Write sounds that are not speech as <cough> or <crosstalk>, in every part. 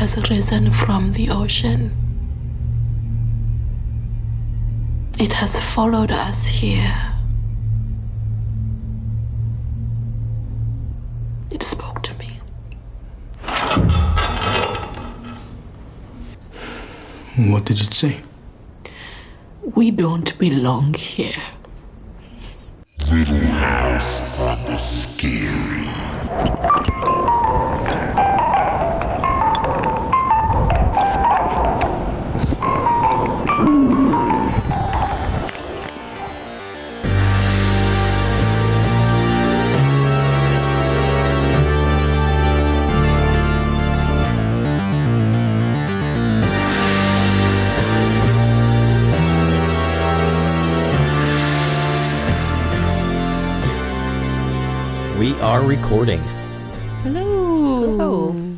has risen from the ocean. It has followed us here. It spoke to me. What did it say? We don't belong here. Little House on the Scary. Are recording. Hello.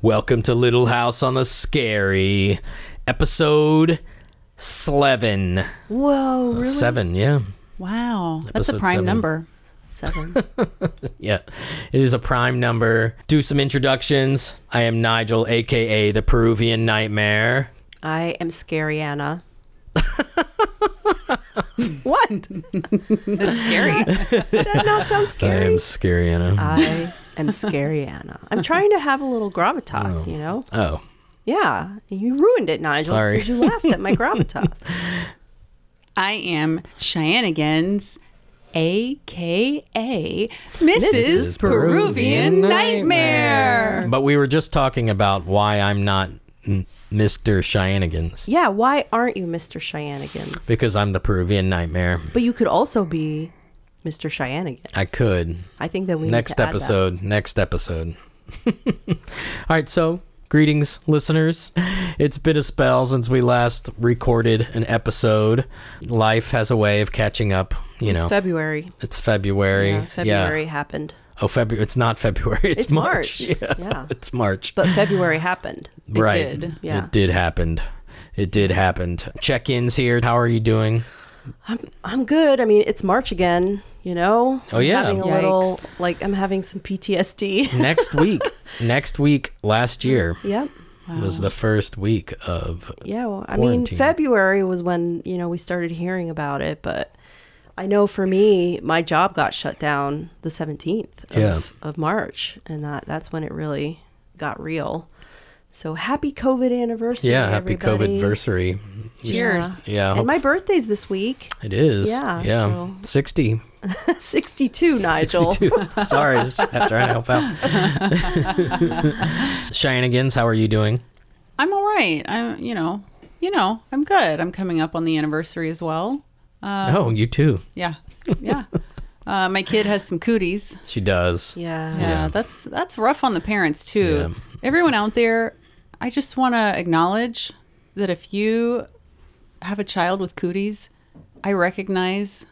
Welcome to Little House on the Scary, episode seven. Whoa, uh, really? Seven, yeah, Wow. That's a prime seven. number. Seven. <laughs> yeah. It is a prime number. Do some introductions. I am Nigel, aka the Peruvian Nightmare. I am Scary Anna. <laughs> what? That's scary. Does <laughs> that not sound scary? I am Scary Anna. I am Scary Anna. I'm trying to have a little gravitas, oh. you know? oh, Yeah. You ruined it, Nigel. Sorry. Because you laughed at my gravitas. <laughs> I am Cheyennegan's, aka Mrs. Peruvian Nightmare. But we were just talking about why I'm not Mr. Cheyennegan's. yeah. Why aren't you Mr. Cheyennegan's? Because I'm the Peruvian Nightmare. But you could also be Mr. Cheyennegan. I could. I think that we next to add that. episode next episode <laughs> all right so greetings listeners it's been a spell since we last recorded an episode life has a way of catching up you It's know February. it's february Yeah, February happened. Oh february it's not february <laughs> it's, It's march, March. <laughs> Yeah, Yeah. it's march But February happened. It right did. Yeah. it did happen it did happen check-ins here how are you doing I'm I'm good. I mean, it's March again, you know? Oh, yeah. I'm having a little, like, I'm having some PTSD. <laughs> next week next week last year yep. was the first week of Yeah, well, I mean, February was when you know we started hearing about it, but I know for me, my job got shut down the seventeenth of, Yeah. of March, and that that's when it really got real. So happy COVID anniversary! yeah happy everybody. covid anniversary Cheers. yeah And my birthday's this week, It is. Yeah, Yeah. so- 60. <laughs> sixty-two. Nigel, 62. <laughs> Sorry. Just trying to help out. <laughs> Shenanigans, how are you doing? I'm all right. I'm, you know, you know, I'm good. I'm coming up on the anniversary as well. Uh, oh, you too. Yeah. Yeah. <laughs> uh, my kid has some cooties. She does. yeah, Yeah, Yeah. that's that's rough on the parents too. Yeah. Everyone out there, I just want to acknowledge that if you have a child with cooties, I recognize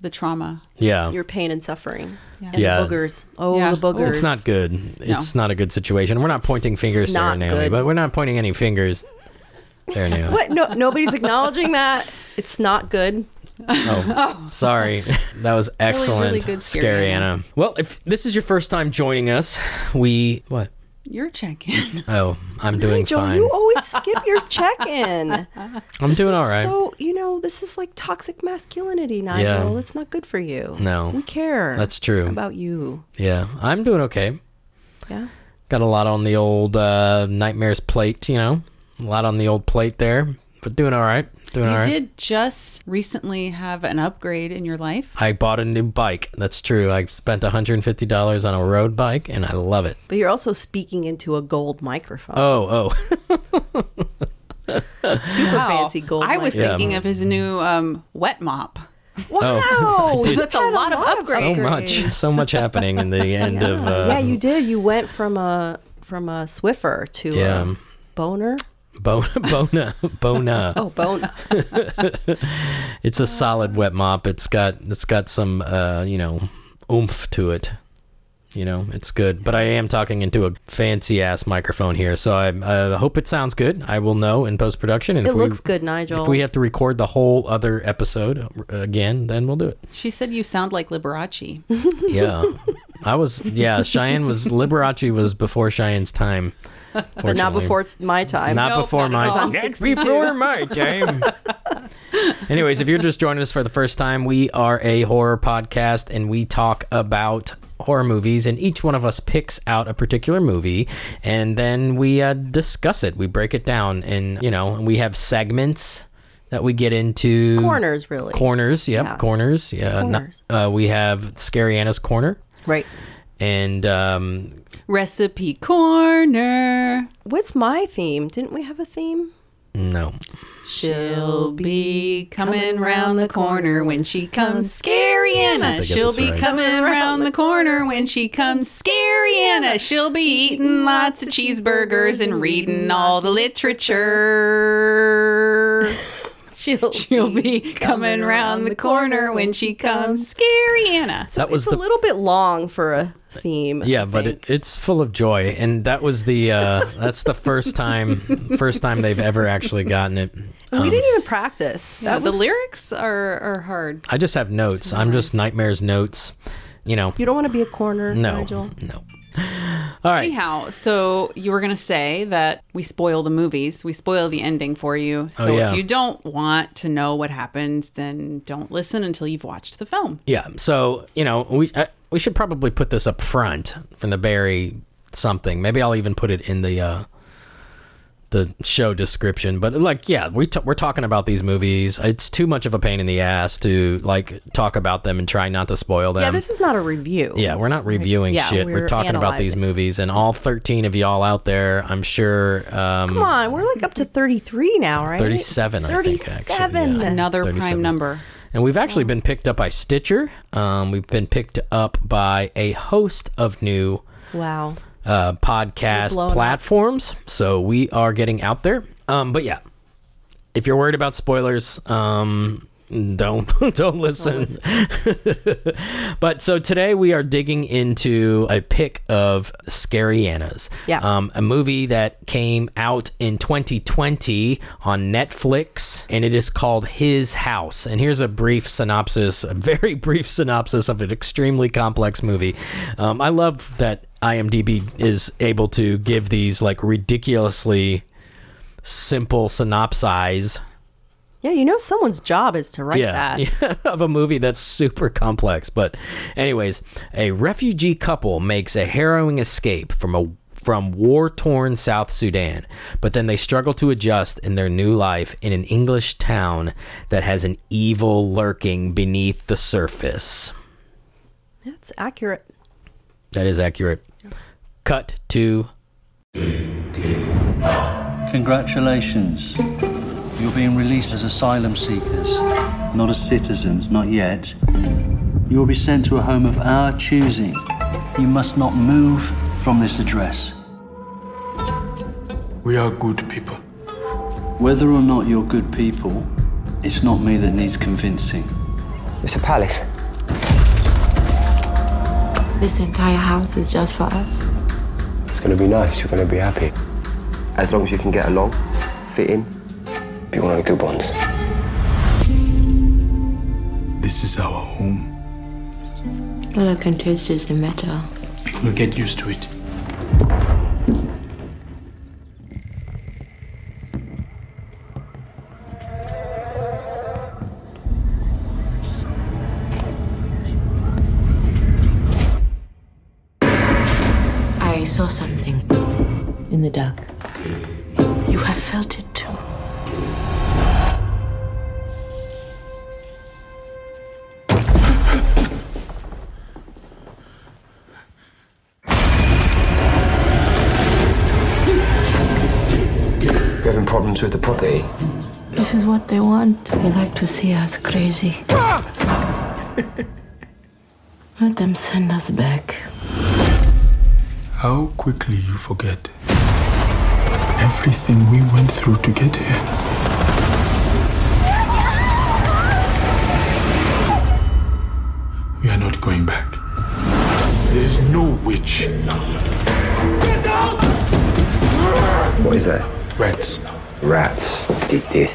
the trauma. Yeah. your pain and suffering, and Yeah. the boogers. Oh, Yeah. the boogers. It's not good. It's not a good situation. We're not pointing fingers, It's Sarah not Naomi, good. but we're not pointing any fingers. There, Naomi. <laughs> What? No, nobody's acknowledging that. It's not good. <laughs> Oh, sorry. That was excellent. really good, Scary Scary Anna. Well, if this is your first time joining us, we. What? You're checking. Oh, I'm doing Joe, fine. you always skip your check-in. <laughs> I'm doing all right. So, you know, this is like toxic masculinity, Nigel. Yeah. It's not good for you. No. We care. That's true. About you. Yeah, I'm doing okay. Yeah. Got a lot on the old uh, nightmares plate, you know, a lot on the old plate there, but doing all right. Doing You right. did just recently have an upgrade in your life. I bought a new bike. That's true. I spent $150 on a road bike, and I love it. But you're also speaking into a gold microphone. Oh, oh, <laughs> Super Wow. fancy gold I was Yeah. thinking of his new um, wet mop. Wow. Oh. <laughs> you <laughs> That's a had lot of upgrades. so much, so much happening in the end of. Uh, yeah, you did. You went from a from a Swiffer to Yeah. a boner. Bona, <laughs> Bona, Bona. <laughs> Oh, bona. <laughs> It's a solid wet mop. It's got it's got some uh, you know oomph to it. You know, it's good. But I am talking into a fancy ass microphone here, so I uh, hope it sounds good. I will know in post production, It if we looks good, Nigel. if we have to record the whole other episode uh, again, then we'll do it. She said you sound like Liberace. Yeah, I was yeah. Cheyenne was Liberace was before Cheyenne's time, but not before my time. Not Nope, before not my time. Not before my time. Anyways, if you're just joining us for the first time, we are a horror podcast and we talk about horror movies and each one of us picks out a particular movie and then we uh, discuss it. We break it down and you know, we have segments that we get into Corners, really. Corners, yep, Yeah. corners. Yeah. no- Corners. uh, we have Scary Anna's corner Right. And um Recipe corner. What's my theme? Didn't we have a theme? no. She'll be coming round the corner when she comes. Scary See Anna. She'll be right. coming round the corner when she comes. Scary Anna. She'll be eating lots of cheeseburgers and reading all the literature. <laughs> <laughs> She'll, <laughs> She'll be coming around the corner when she comes. Scary Anna. That was It's the a little bit long for a theme. Yeah, but it, it's full of joy, and that was the uh, that's the first time <laughs> first time they've ever actually gotten it. we didn't even practice. No, That the was- lyrics are, are hard. I just have notes. I'm just nightmares notes. You know, You don't want to be a corner, no, Nigel. no. All right, Anyhow, so you were going to say that we spoil the movies. We spoil the ending for you. So Oh, yeah. if you don't want to know what happens, then don't listen until you've watched the film. yeah. So you know, we uh, we should probably put this up front from the Barry something. Maybe I'll even put it in the uh, the show description. But like, yeah, we t- we're talking about these movies. It's too much of a pain in the ass to like talk about them and try not to spoil them. Yeah, this is not a review. Yeah, we're not reviewing Yeah, shit. We're, we're talking about these movies, and all 13 of y'all out there, I'm sure. Um, Come on, we're like up to 33 now, right? 37, I think, actually, 37. yeah. Another 37. prime number. And we've actually been picked up by Stitcher. Um, we've been picked up by a host of new Wow. Uh, podcast blowing up. platforms. So we are getting out there. Um, but yeah, if you're worried about spoilers, um, don't <laughs> don't listen. <laughs> but so today we are digging into a pick of Scary Anna's. Yeah. Um, a movie that came out in 2020 on Netflix, and it is called His House. And here's a brief synopsis, a very <laughs> brief synopsis of an extremely complex movie. Um, I love that IMDb is able to give these like ridiculously simple synopsize Yeah, you know someone's job is to write yeah, that. yeah, <laughs> of a movie that's super complex. But, anyways, a refugee couple makes a harrowing escape from a from war-torn South Sudan, but then they struggle to adjust in their new life in an English town that has an evil lurking beneath the surface. That's accurate. That is accurate. Cut to Congratulations. You're being released as asylum seekers, not as citizens, not yet. You will be sent to a home of our choosing. You must not move from this address. We are good people. Whether or not you're good people, it's not me that needs convincing. It's a palace. This entire house is just for us. It's gonna be nice. You're gonna be happy. As long as you can get along, fit in. Be one of the good ones. This is our home. All I can taste is the metal. We'll get used to it. In the dark. You have felt it too. You having problems with the property? This is what they want. They like to see us crazy. <laughs> Let them send us back. How quickly you forget everything we went through to get here. We are not going back. There is no witch. What is that? Rats. Rats did this.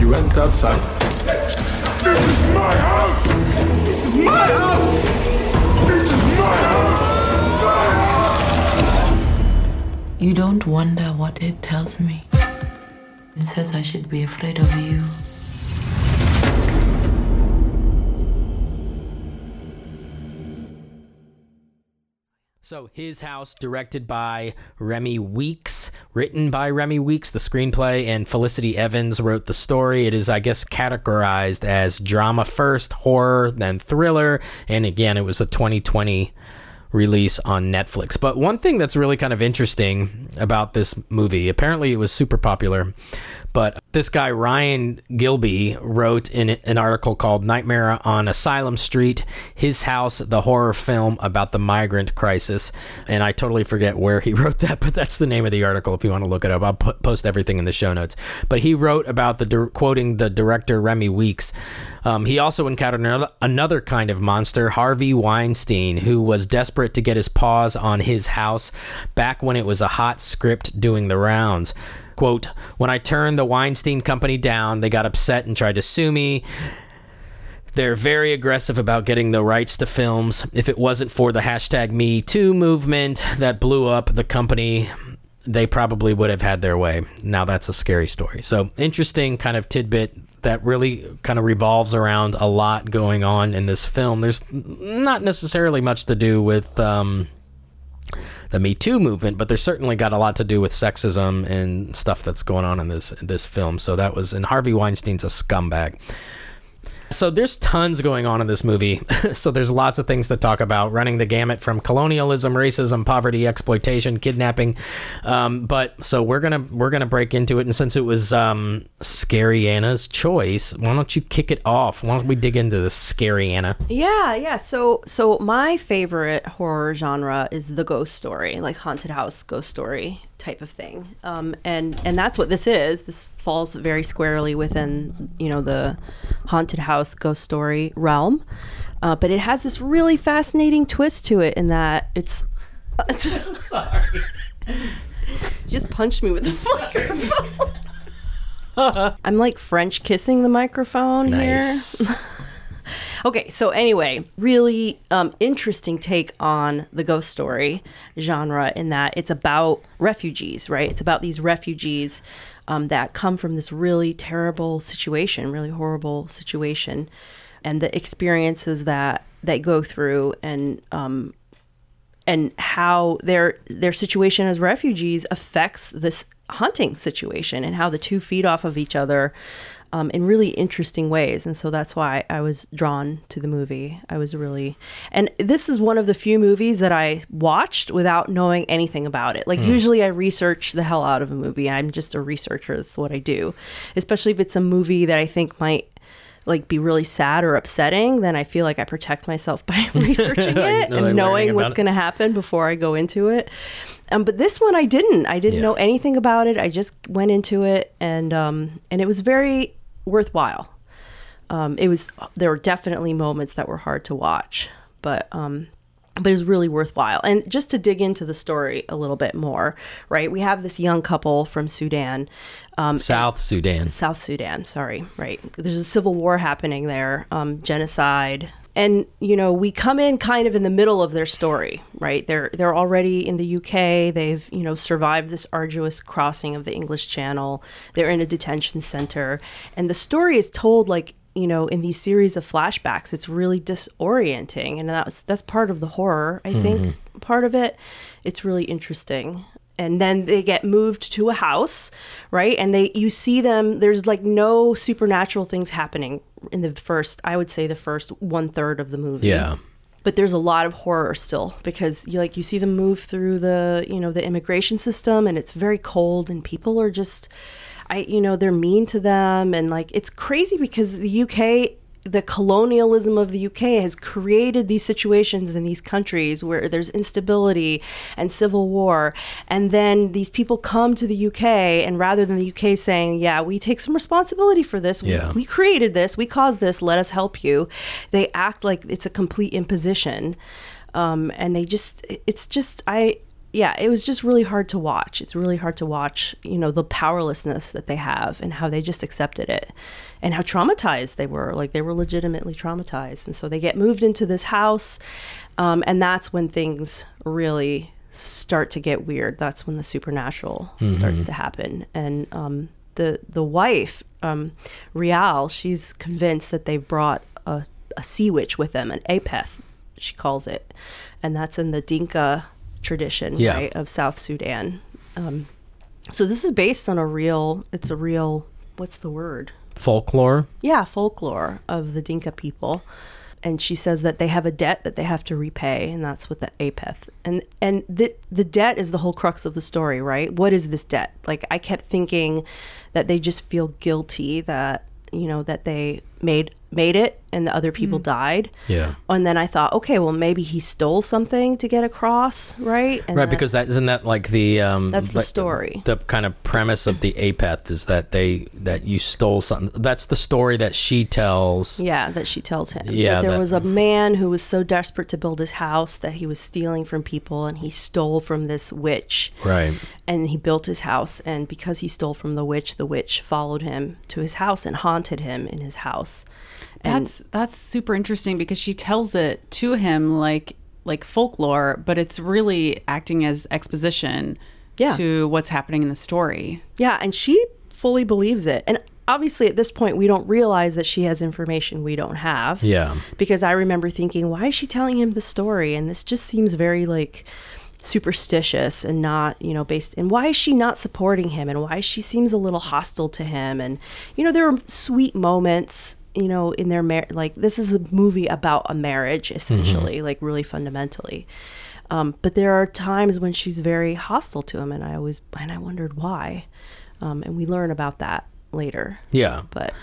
You went outside. This is my house! This is my house! You don't wonder what it tells me. It says I should be afraid of you. So, His House, directed by Remi Weekes, written by Remi Weekes, the screenplay, and Felicity Evans wrote the story. It is, I guess, categorized as drama first, horror, then thriller, and again, it was a 2020 release on Netflix. But one thing that's really kind of interesting about this movie, apparently it was super popular, but this guy Ryan Gilbey wrote in an article called Nightmare on Asylum Street, His House, the horror film about the migrant crisis. And I totally forget where he <laughs> wrote that, but that's the name of the article if you want to look it up. I'll post everything in the show notes. But he wrote about the quoting the director Remi Weekes. Um, he also encountered another, another kind of monster, Harvey Weinstein, who was desperate to get his paws on his house back when it was a hot script doing the rounds. Quote, when I turned the Weinstein Company down, they got upset and tried to sue me. They're very aggressive about getting the rights to films. If it wasn't for the hashtag Me Too movement that blew up the company, they probably would have had their way. Now that's a scary story. So, interesting kind of tidbit that really kind of revolves around a lot going on in this film. There's not necessarily much to do with. Um, the Me Too movement, but there's certainly got a lot to do with sexism and stuff that's going on in this this film. So that was, and Harvey Weinstein's a scumbag. So there's tons going on in this movie. <laughs> so there's lots of things to talk about, running the gamut from colonialism, racism, poverty, exploitation, kidnapping. Um, but so we're gonna we're gonna break into it, and since it was um, Scary Anna's choice, why don't you kick it off? Why don't we dig into the Scary Anna? Yeah, yeah. So so my favorite horror genre is the ghost story, like haunted house ghost story type of thing. Um, and and that's what this is. This falls very squarely within you know the haunted house ghost story realm. Uh, but it has this really fascinating twist to it in that it's. <laughs> Sorry. <laughs> just punched me with this microphone. <laughs> I'm like French kissing the microphone Nice. here. Okay, so anyway, really um, interesting take on the ghost story genre in that it's about refugees, right? It's about these refugees um, that come from this really terrible situation, really horrible situation, and the experiences that they go through, and um, and how their their situation as refugees affects this hunting situation and how the two feed off of each other um, in really interesting ways and so that's why i was drawn to the movie i was really and this is one of the few movies that i watched without knowing anything about it like usually i research the hell out of a movie i'm just a researcher that's what i do especially if it's a movie that i think might like be really sad or upsetting, then I feel like I protect myself by <laughs> researching <laughs> it Know, and knowing what's going to happen before I go into it. Um, but this one I didn't. I didn't Yeah. know anything about it. I just went into it, and um, and it was very worthwhile. Um, it was there were definitely moments that were hard to watch, but um, but it was really worthwhile. And just to dig into the story a little bit more, right? We have this young couple from Sudan. Um, South Sudan. South Sudan, sorry, right. There's a civil war happening there, um, genocide. And you know, we come in kind of in the middle of their story, right? They're they're already in the UK. They've you know survived this arduous crossing of the English Channel. They're in a detention center, and the story is told like you know in these series of flashbacks. It's really disorienting, and that's that's part of the horror. I think mm-hmm. part of it. It's really interesting and then they get moved to a house right and they you see them there's like no supernatural things happening in the first i would say the first one third of the movie Yeah. but there's a lot of horror still because you like you see them move through the you know the immigration system and it's very cold and people are just i you know they're mean to them and like it's crazy because the uk the colonialism of the UK has created these situations in these countries where there's instability and civil war. And then these people come to the UK, and rather than the UK saying, Yeah, we take some responsibility for this, we- we created this, we caused this, let us help you, they act like it's a complete imposition. Um, and they just, it's just, I, yeah, it was just really hard to watch. It's really hard to watch, you know, the powerlessness that they have and how they just accepted it and how traumatized they were. Like they were legitimately traumatized. And so they get moved into this house. Um, and that's when things really start to get weird. That's when the supernatural starts to happen. And um, the the wife, um, Rial, she's convinced that they've brought a, a sea witch with them, an apeth, she calls it, and that's in the Dinka tradition, Yeah. right, of South Sudan. Um, so this is based on a real. It's a real. What's the word? Folklore. yeah, folklore of the Dinka people. And she says that they have a debt that they have to repay, and that's with the apeth. And and the the debt is the whole crux of the story, right? What is this debt? Like I kept thinking that they just feel guilty that you know that they made made it and the other people died. Yeah. And then I thought, okay, well maybe he stole something to get across, right? And right, because that isn't that like the um That's the like, story. The kind of premise of the apeth is that they that you stole something. That's the story that she tells. Yeah, that she tells him. Yeah, that there that- was a man who was so desperate to build his house that he was stealing from people and he stole from this witch. Right. And he built his house. And because he stole from the witch, the witch followed him to his house and haunted him in his house. And That's that's super interesting because she tells it to him like like folklore, but it's really acting as exposition Yeah. to what's happening in the story. yeah, and she fully believes it. And obviously, at this point, we don't realize that she has information we don't have. Yeah. because I remember thinking, why is she telling him the story? And this just seems very like superstitious and not, you know, based. And why is she not supporting him? And why she seems a little hostile to him? And you know, there are sweet moments, you know, in their marriage like this is a movie about a marriage essentially, like really fundamentally. Um, but there are times when she's very hostile to him, and I always and I wondered why. Um, and we learn about that later Yeah. but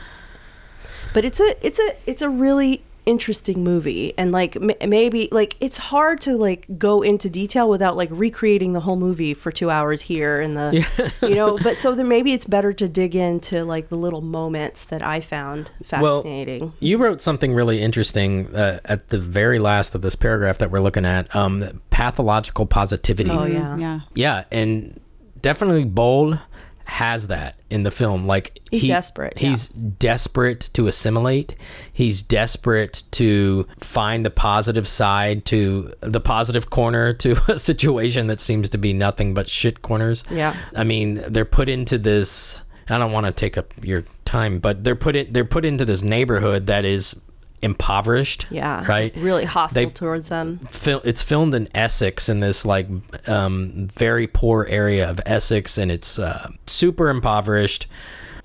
but it's a it's a it's a really interesting movie and like m- maybe like it's hard to like go into detail without like recreating the whole movie for two hours here and the you know but so <laughs> then maybe it's better to dig into like the little moments that i found fascinating well, You wrote something really interesting uh, at the very last of this paragraph that we're looking at. Um, pathological positivity. oh yeah Yeah. Yeah, and definitely Bold has that in the film. Like He's desperate, yeah. He's desperate to assimilate. He's desperate to find the positive side to the positive corner to <laughs> a situation that seems to be nothing but shit corners. Yeah. I mean, they're put into this. I don't want to take up your time, but they're put in, they're put into this neighborhood that is impoverished. yeah Right. really hostile They've- towards them fil- it's filmed in Essex in this like um, very poor area of Essex, and it's uh, super impoverished.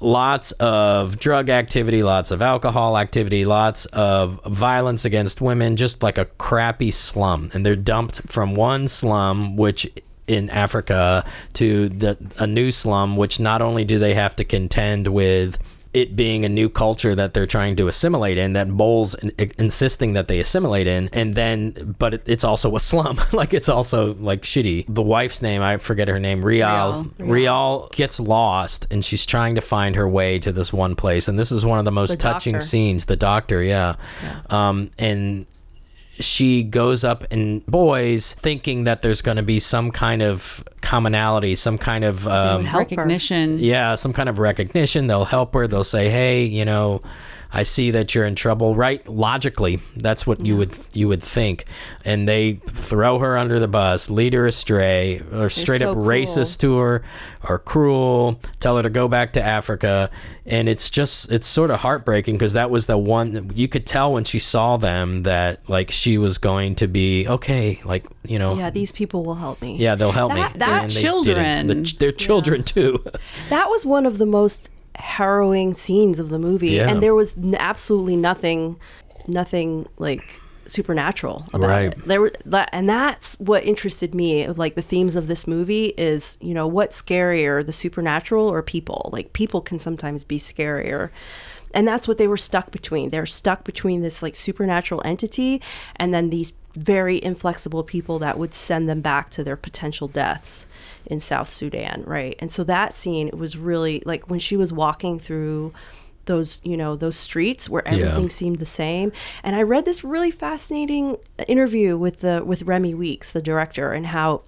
Lots of drug activity, lots of alcohol activity, lots of violence against women, just like a crappy slum. And they're dumped from one slum, which in Africa, to the, a new slum, which not only do they have to contend with it being a new culture that they're trying to assimilate in that Bol's in, insisting that they assimilate in and then but it, it's also a slum. <laughs> Like it's also like shitty. The wife's name I forget her name Rial. Rial. Rial gets lost and she's trying to find her way to this one place and this is one of the most The touching doctor. scenes the doctor yeah, um and she goes up in boys thinking that there's going to be some kind of commonality some kind of um, help her. Recognition. yeah, some kind of recognition. They'll help her. They'll say, "Hey, you know, I see that you're in trouble." Right? Logically, that's what you would you would think. And they throw her under the bus, lead her astray, or straight so up racist to her, or cruel. Tell her to go back to Africa. And it's just it's sort of heartbreaking because that was the one you could tell when she saw them that like she was going to be okay. Like you know. yeah these people will help me Yeah, they'll help That- me. that And children. didn't. The they're children too. that was one of the most harrowing scenes of the movie Yeah. and there was n- absolutely nothing nothing like supernatural about Right. it there were that and that's what interested me like the themes of this movie is you know what's scarier the supernatural or people? Like people can sometimes be scarier. And that's what they were stuck between. They're stuck between this like supernatural entity and then these very inflexible people that would send them back to their potential deaths in South Sudan, right? And so that scene was really like when she was walking through those, you know, those streets where everything seemed the same. And I read this really fascinating interview with the with Remi Weekes, the director, and how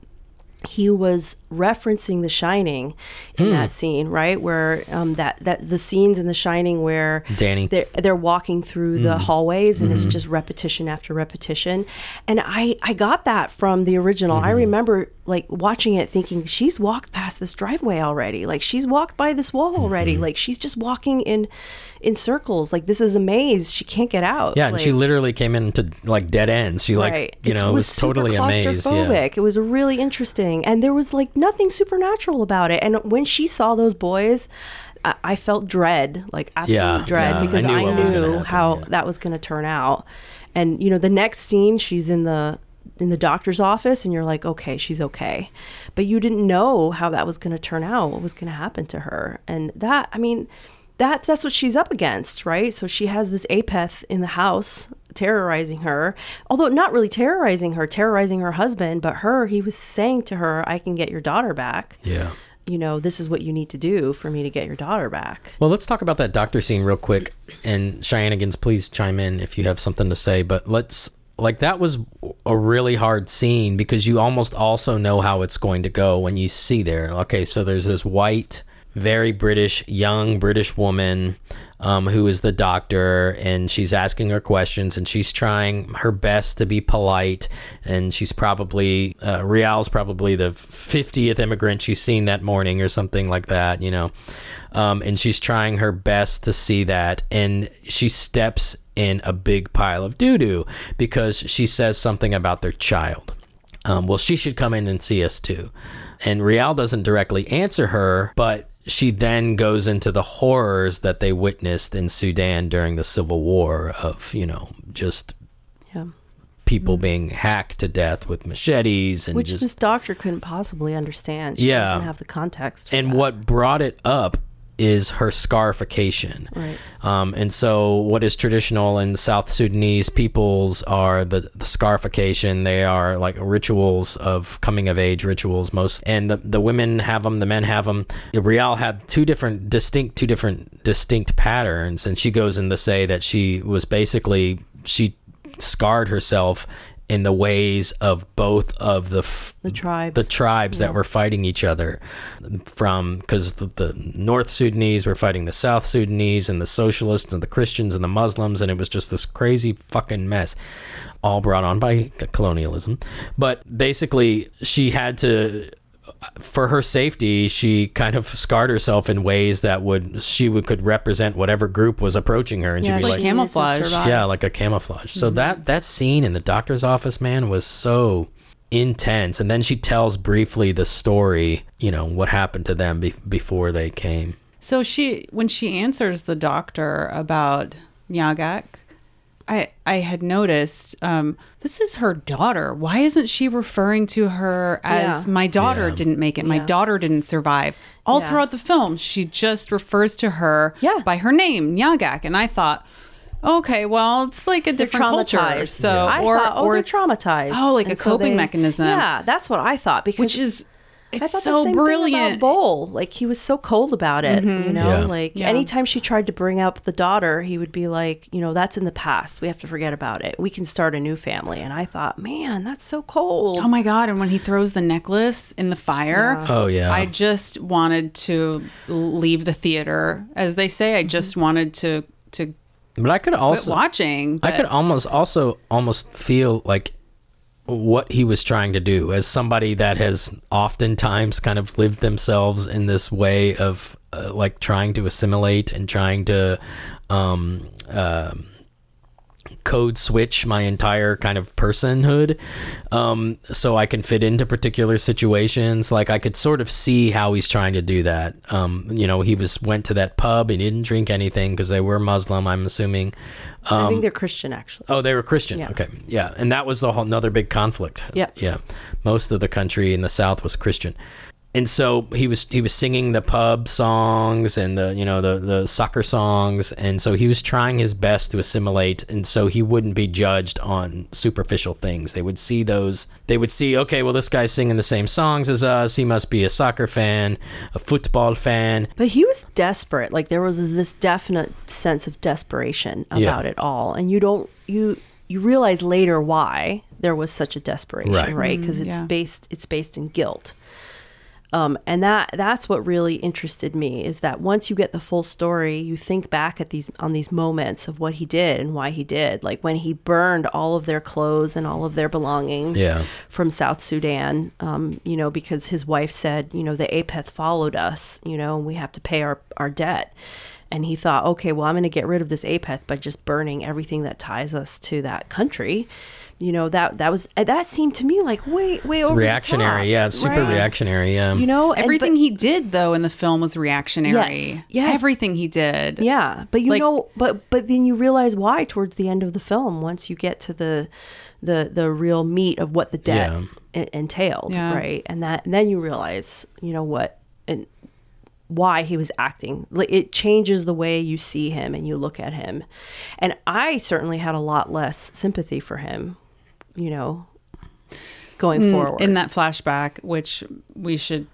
he was referencing The Shining in Hmm. that scene, right? Where um, that that the scenes in The Shining where Danny. they're, they're walking through the Mm. hallways and it's Mhm. just repetition after repetition, and I I got that from the original. I Mm-hmm. remember like watching it, thinking she's walked past this driveway already, like she's walked by this wall already, Mm-hmm. like she's just walking in in circles, like this is a maze. She can't get out. Yeah, and she literally came into like dead ends. She like Right. you know it was, super totally amazed. Yeah. claustrophobic. It was really interesting, and there was like nothing supernatural about it. And when she saw those boys, I, I felt dread, like absolute Yeah, dread, yeah. I because knew I knew, happen, how that was going to turn out. And you know, the next scene, she's in the in the doctor's office, and you're like, okay, she's okay, but you didn't know how that was going to turn out, what was going to happen to her, and that, I mean. That's that's what she's up against, right? So she has this apeth in the house terrorizing her. Although not really terrorizing her, terrorizing her husband, but her, he was saying to her, I can get your daughter back. Yeah. You know, this is what you need to do for me to get your daughter back. Well, let's talk about that doctor scene real quick. And Cheyenne Cheyenneigans, please chime in if you have something to say. But let's like that was a really hard scene because you almost also know how it's going to go when you see there. Okay, so there's this white, very British, young British woman um, who is the doctor, and she's asking her questions, and she's trying her best to be polite, and she's probably uh, Rial's probably the 50th immigrant she's seen that morning or something like that, you know, um, and she's trying her best to see that, and she steps in a big pile of doo doo because she says something about their child. Um, well, she should come in and see us too. And Rial doesn't directly answer her, but she then goes into the horrors that they witnessed in Sudan during the civil war of, you know, just Yeah. people being hacked to death with machetes and Which just this doctor couldn't possibly understand. She Yeah. doesn't have the context. for and that. what brought it up is her scarification. Right. Um, and so, what is traditional in South Sudanese peoples are the, the scarification. They are like rituals of coming of age rituals. Most and the the women have them, the men have them. Rial had two different distinct, two different distinct patterns, and she goes in to say that she was basically she scarred herself in the ways of both of the f- The tribes. the tribes Yeah. that were fighting each other from because the, the North Sudanese were fighting the South Sudanese and the socialists and the Christians and the Muslims and it was just this crazy fucking mess all brought on by colonialism but basically she had to for her safety she kind of scarred herself in ways that would she would could represent whatever group was approaching her and Yeah, she'd it's be like like camouflage. yeah. Like a camouflage. So mm-hmm. that that scene in the doctor's office man was so intense. And then she tells briefly the story you know what happened to them be- before they came. So she, when she answers the doctor about Nyagak, I I had noticed um, this is her daughter. Why isn't she referring to her as Yeah. my daughter Yeah. didn't make it? My Yeah. daughter didn't survive. All Yeah. throughout the film, she just refers to her Yeah. by her name, Nyagak, and I thought. Okay, well, it's like a different culture. traumatized. So, I or thought, oh, or they're traumatized. Oh, like a And so coping they- mechanism. Yeah, that's what I thought because which is I it's thought so the same Thing brilliant. about Bol. Like he was so cold about it. Mm-hmm. You know, Yeah. like Yeah. anytime she tried to bring up the daughter, he would be like, you know, that's in the past. We have to forget about it. We can start a new family. And I thought, man, that's so cold. Oh my god! And when he throws the necklace in the fire, Yeah. oh yeah I just wanted to leave the theater. As they say, I just mm-hmm. wanted to to but i could quit also watching. I could almost also almost feel like what he was trying to do as somebody that has oftentimes kind of lived themselves in this way of uh, like trying to assimilate and trying to um, um code switch my entire kind of personhood um, so I can fit into particular situations. Like I could sort of see how he's trying to do that. Um, you know, he was went to that pub. He didn't drink anything because they were Muslim. I'm assuming. I Um, think they're Christian, actually. Oh, they were Christian. Yeah. Okay, yeah, and that was the whole another big conflict. Yeah. yeah. Most of the country in the South was Christian, and so he was he was singing the pub songs and the you know the the soccer songs, and so he was trying his best to assimilate, and so he wouldn't be judged on superficial things. They would see those. They would see, okay, well, this guy's singing the same songs as us. He must be a soccer fan, a football fan. But he was desperate. Like there was this definite sense of desperation Yeah. about it all, and you don't you you realize later why there was such a desperation, Right. right? Because Mm, it's yeah. based it's based in guilt. Um, and that that's what really interested me is that once you get the full story, you think back at these on these moments of what he did and why he did. Like when he burned all of their clothes and all of their belongings Yeah. from South Sudan, um, you know, because his wife said, you know, the apeth followed us, you know, and we have to pay our, our debt. And he thought, okay, well, I'm going to get rid of this apeth by just burning everything that ties us to that country. You know, that that was uh, that seemed to me like way way over the reactionary. top, yeah, it's super right? reactionary. Yeah. You know, and- Everything but- he did though in the film was reactionary. Yes, yes. Everything he did. Yeah, but you Like- know, but but then you realize why towards the end of the film once you get to the the the real meat of what the debt Yeah. en- entailed, Yeah. right? And that and then you realize, you know what, and why he was acting. Like it changes the way you see him and you look at him. And I certainly had a lot less sympathy for him, you know, going Mm, forward. in that flashback, which we should.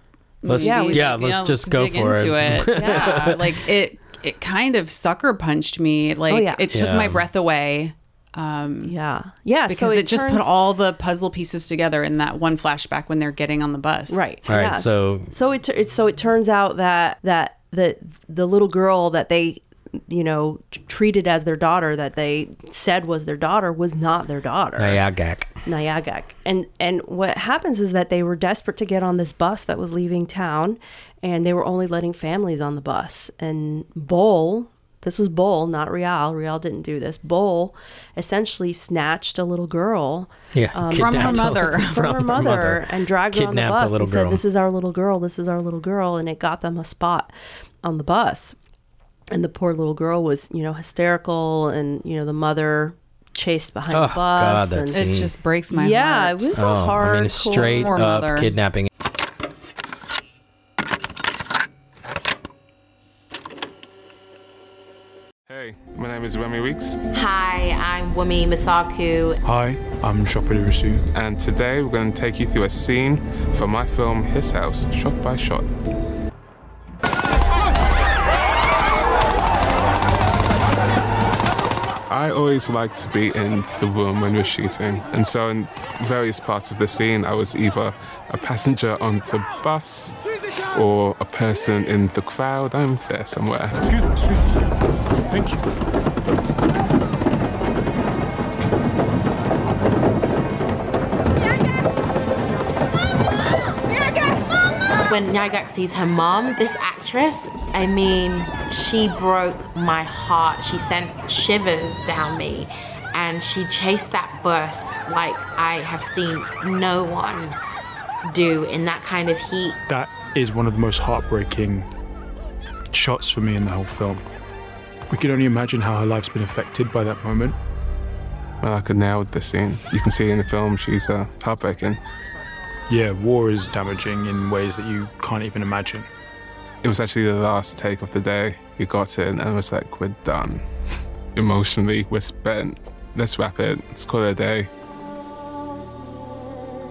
Let's- maybe, yeah, let's know, just go dig for it. into it. yeah, like it. It kind of sucker punched me. Like Oh, yeah. it took Yeah. my breath away. Um, yeah. Yeah, because so it, just put all the puzzle pieces together in that one flashback when they're getting on the bus. Right. All right. yeah. So So it, it so it turns out that that the the little girl that they you know t- treated as their daughter that they said was their daughter was not their daughter. Nyagak. Nyagak. And and what happens is that they were desperate to get on this bus that was leaving town and they were only letting families on the bus. And Bol, this was Bol, not Rial. Rial didn't do this. Bol essentially snatched a little girl Yeah. um, From her mother. from, her mother, and dragged her on the Kidnapped a bus little and said, "This is our little girl. This is our little girl," and it got them a spot on the bus. And the poor little girl was, you know, hysterical, and you know, the mother chased behind Oh, the bus. God, that and, scene. It just breaks my yeah, heart. Yeah, it was a Oh, hard. I mean, straight Poor up mother. kidnapping. Hey, my name is Remi Weekes, Hi, I'm Wunmi Mosaku. Hi, I'm Sope Dirisu. And today we're going to take you through a scene from my film His House, shot by shot. I always like to be in the room when we're shooting. And so, in various parts of the scene, I was either a passenger on the bus or a person in the crowd. I'm there somewhere. Excuse me, excuse me, excuse me. Thank you. When Nyagak sees her mom, this actress, I mean, she broke my heart. She sent shivers down me. And she chased that bus like I have seen no one do in that kind of heat. That is one of the most heartbreaking shots for me in the whole film. We can only imagine how her life's been affected by that moment. Well, I could nail the scene. You can see in the film she's uh, heartbreaking. Yeah, war is damaging in ways that you can't even imagine. It was actually the last take of the day. We got in and it was like, we're done. <laughs> Emotionally, we're spent. Let's wrap it. Let's call it a day.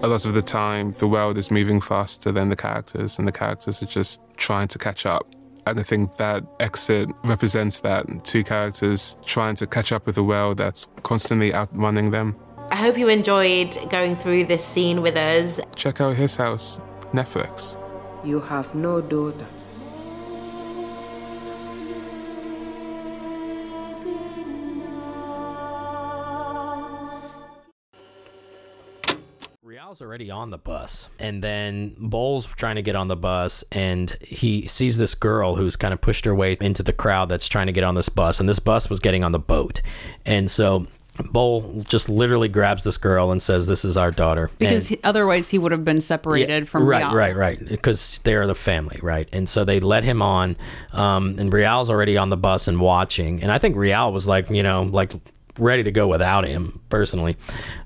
A lot of the time, the world is moving faster than the characters, and the characters are just trying to catch up. And I think that exit represents that two characters trying to catch up with a world that's constantly outrunning them. I hope you enjoyed going through this scene with us. Check out his house, Netflix. You have no daughter. Rial's already on the bus, and then Bol's trying to get on the bus, and he sees this girl who's kind of pushed her way into the crowd that's trying to get on this bus, and this bus was getting on the boat, and so Bol just literally grabs this girl and says, "This is our daughter," Because And- he, otherwise he would have been separated Yeah, from right, Rial. right, right, because they're the family, right? And so they let him on, um, and Rial's already on the bus and watching, and I think Rial was like, you know, like ready to go without him personally.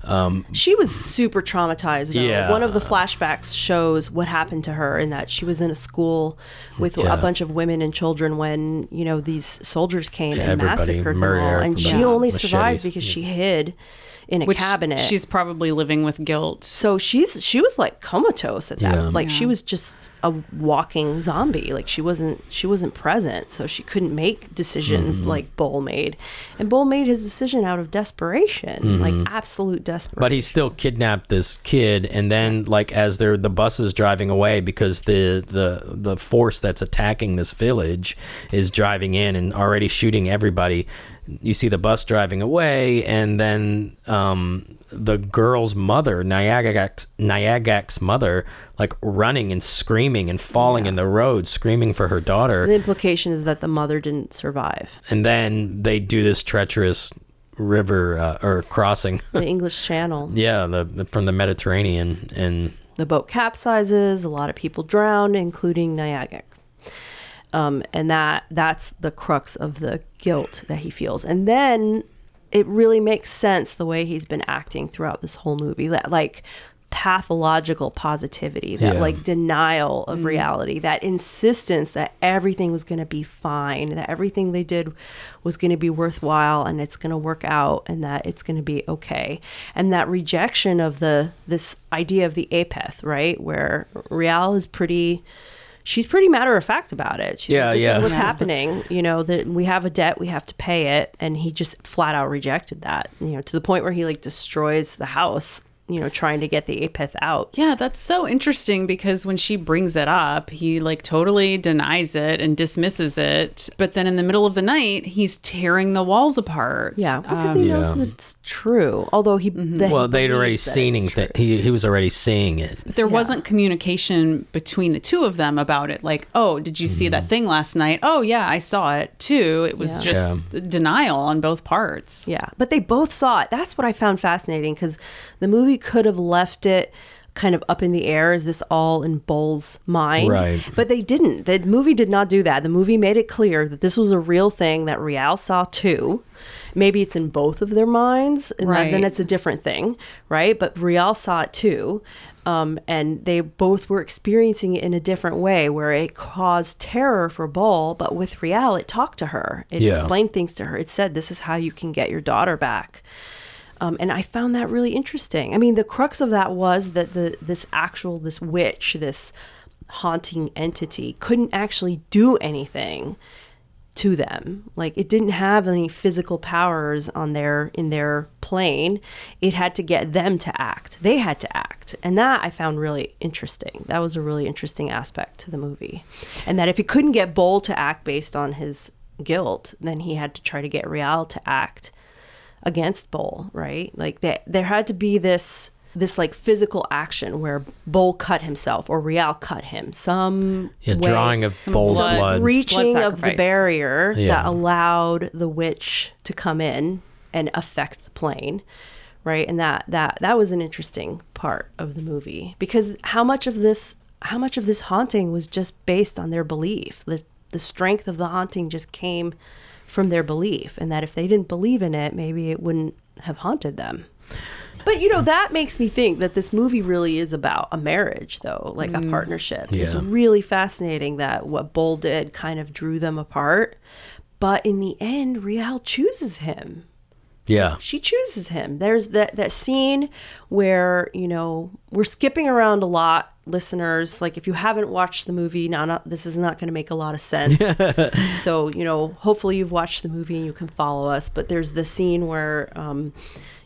Um, She was super traumatized. Though. Yeah. One of the flashbacks shows what happened to her in that she was in a school with Yeah. a bunch of women and children when you know these soldiers came and massacred them all, and she only Machetes. survived because she hid in a Which cabinet. She's probably living with guilt. so she's she was like comatose at that. Yeah. Like she was just a walking zombie. Like she wasn't she wasn't present, so she couldn't make decisions Mm-hmm. like Bol made. And Bol made his decision out of desperation, like absolute desperation. Mm-hmm. But he still kidnapped this kid, and then like as they're the bus is driving away because the the the force that's attacking this village is driving in and already shooting everybody. You see the bus driving away, and then um, the girl's mother, Nyagak's, Nyagak's mother, like running and screaming and falling in the road, screaming for her daughter. the implication is that the mother didn't survive. and then they do this treacherous river uh, or crossing. The English Channel. <laughs> yeah, the from the Mediterranean and the boat capsizes a lot of people drown including Nyagak um, and that that's the crux of the guilt that he feels. And then it really makes sense the way he's been acting throughout this whole movie that like pathological positivity that Yeah. like denial of reality that insistence that everything was going to be fine that everything they did was going to be worthwhile and it's going to work out and that it's going to be okay. And that rejection of the this idea of the apeth right where Rial is pretty she's pretty matter of fact about it. She's Yeah, like, this yeah. is what's <laughs> happening. You know that we have a debt we have to pay it. And he just flat out rejected that you know to the point where he like destroys the house you know trying to get the apeth out Yeah, that's so interesting because when she brings it up, he like totally denies it and dismisses it. But then in the middle of the night, he's tearing the walls apart. yeah because Um, he knows Yeah. that it's true although he that he well, they'd already believes that seen it's that he he was already seeing it. But there wasn't communication between the two of them about it. Like, oh, did you see that thing last night? Oh, yeah, I saw it too. It was Yeah. just denial on both parts. Yeah, but they both saw it. That's what I found fascinating because the movie could have left it kind of up in the air. Is this all in Bol's mind? Right. But they didn't. The movie did not do that. The movie made it clear that this was a real thing that Rial saw too. Maybe it's in both of their minds, and that- then it's a different thing, right? But Rial saw it too. Um, and they both were experiencing it in a different way where it caused terror for Bol, but with Rial, it talked to her. It Yeah. explained things to her. It said, This is how you can get your daughter back. Um, and I found that really interesting. I mean, the crux of that was that the this actual this witch, this haunting entity, couldn't actually do anything to them. Like it didn't have any physical powers on their in their plane. It had to get them to act. They had to act. And that I found really interesting. That was a really interesting aspect to the movie. And that if he couldn't get Bol to act based on his guilt, then he had to try to get Rial to act against Bol, right? Like that there had to be this this like physical action where Bol cut himself or Rial cut him. Some Yeah, way- drawing of Some Bol's blood. blood. reaching Blood of the barrier Yeah. that allowed the witch to come in and affect the plane right and that that that was an interesting part of the movie because how much of this how much of this haunting was just based on their belief the the strength of the haunting just came from their belief and that if they didn't believe in it maybe it wouldn't have haunted them. But you know that makes me think that this movie really is about a marriage though like a mm. partnership. It's really fascinating that what Bol did kind of drew them apart but in the end Rial chooses him Yeah. she chooses him. There's that that scene where you know we're skipping around a lot listeners. Like if you haven't watched the movie now not this is not going to make a lot of sense. <laughs> So you know hopefully you've watched the movie and you can follow us. But there's the scene where um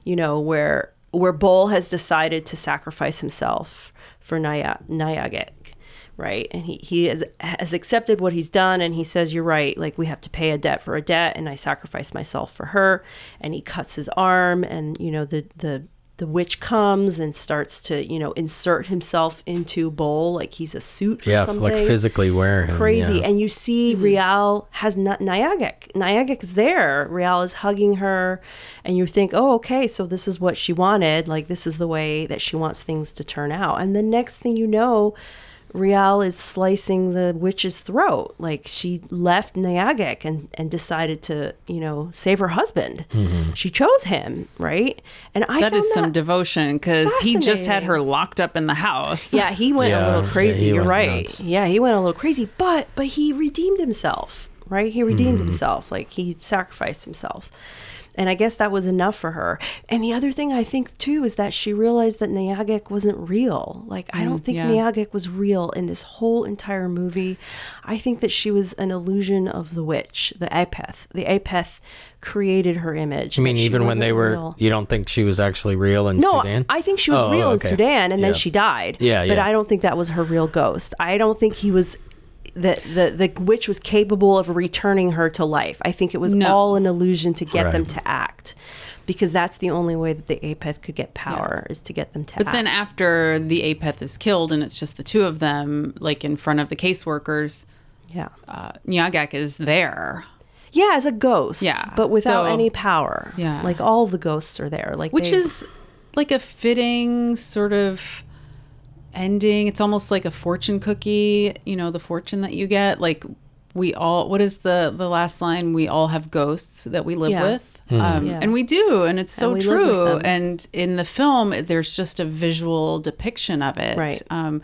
you know where where Bol has decided to sacrifice himself for Naya, Nyagak right? And he, he has, has accepted what he's done and he says you're right like we have to pay a debt for a debt and i sacrifice myself for her and he cuts his arm and you know the the the witch comes and starts to you know insert himself into Bol like he's a suit or Yeah, something like physically wearing crazy. yeah. and you see mm-hmm. Rial has not Nyagak Nyagak is there. Rial is hugging her and you think oh okay so this is what she wanted like this is the way that she wants things to turn out. And the next thing you know Rial is slicing the witch's throat like she left Nyagak and and decided to you know save her husband Mm-hmm. she chose him right and I That found is some devotion because he just had her locked up in the house. yeah, he went Yeah, a little crazy. he You're right. nuts. Yeah, he went a little crazy, but but he redeemed himself, right? He redeemed Mm-hmm. himself. Like he sacrificed himself. And I guess that was enough for her. And the other thing I think too is that she realized that Nyagak wasn't real. Like I don't Mm, think yeah. Was real in this whole entire movie. I think that she was an illusion of the witch, the Apeth. The Apeth created her image. You mean even when they were? real. You don't think she was actually real in No, Sudan? I think she was Oh, real okay. in Sudan, and Yeah. then she died. Yeah, But yeah. I don't think that was her real ghost. I don't think he was. The, the the witch was capable of returning her to life. I think it was No. all an illusion to get them to act, because that's the only way that the Apeth could get power is to get them to But act. then after the Apeth is killed and it's just the two of them, like in front of the caseworkers, yeah, uh, Nyagak is there. yeah, as a ghost, Yeah, but without so- any power. Yeah. like all the ghosts are there. Like Which they- is like a fitting sort of ending. It's almost like a fortune cookie, you know, the fortune that you get. Like we all what is the the last line? We all have ghosts that we live Yeah. with. Hmm. Um, Yeah. And we do, and it's so And we live with true. And in the film, there's just a visual depiction of it. Right. Um,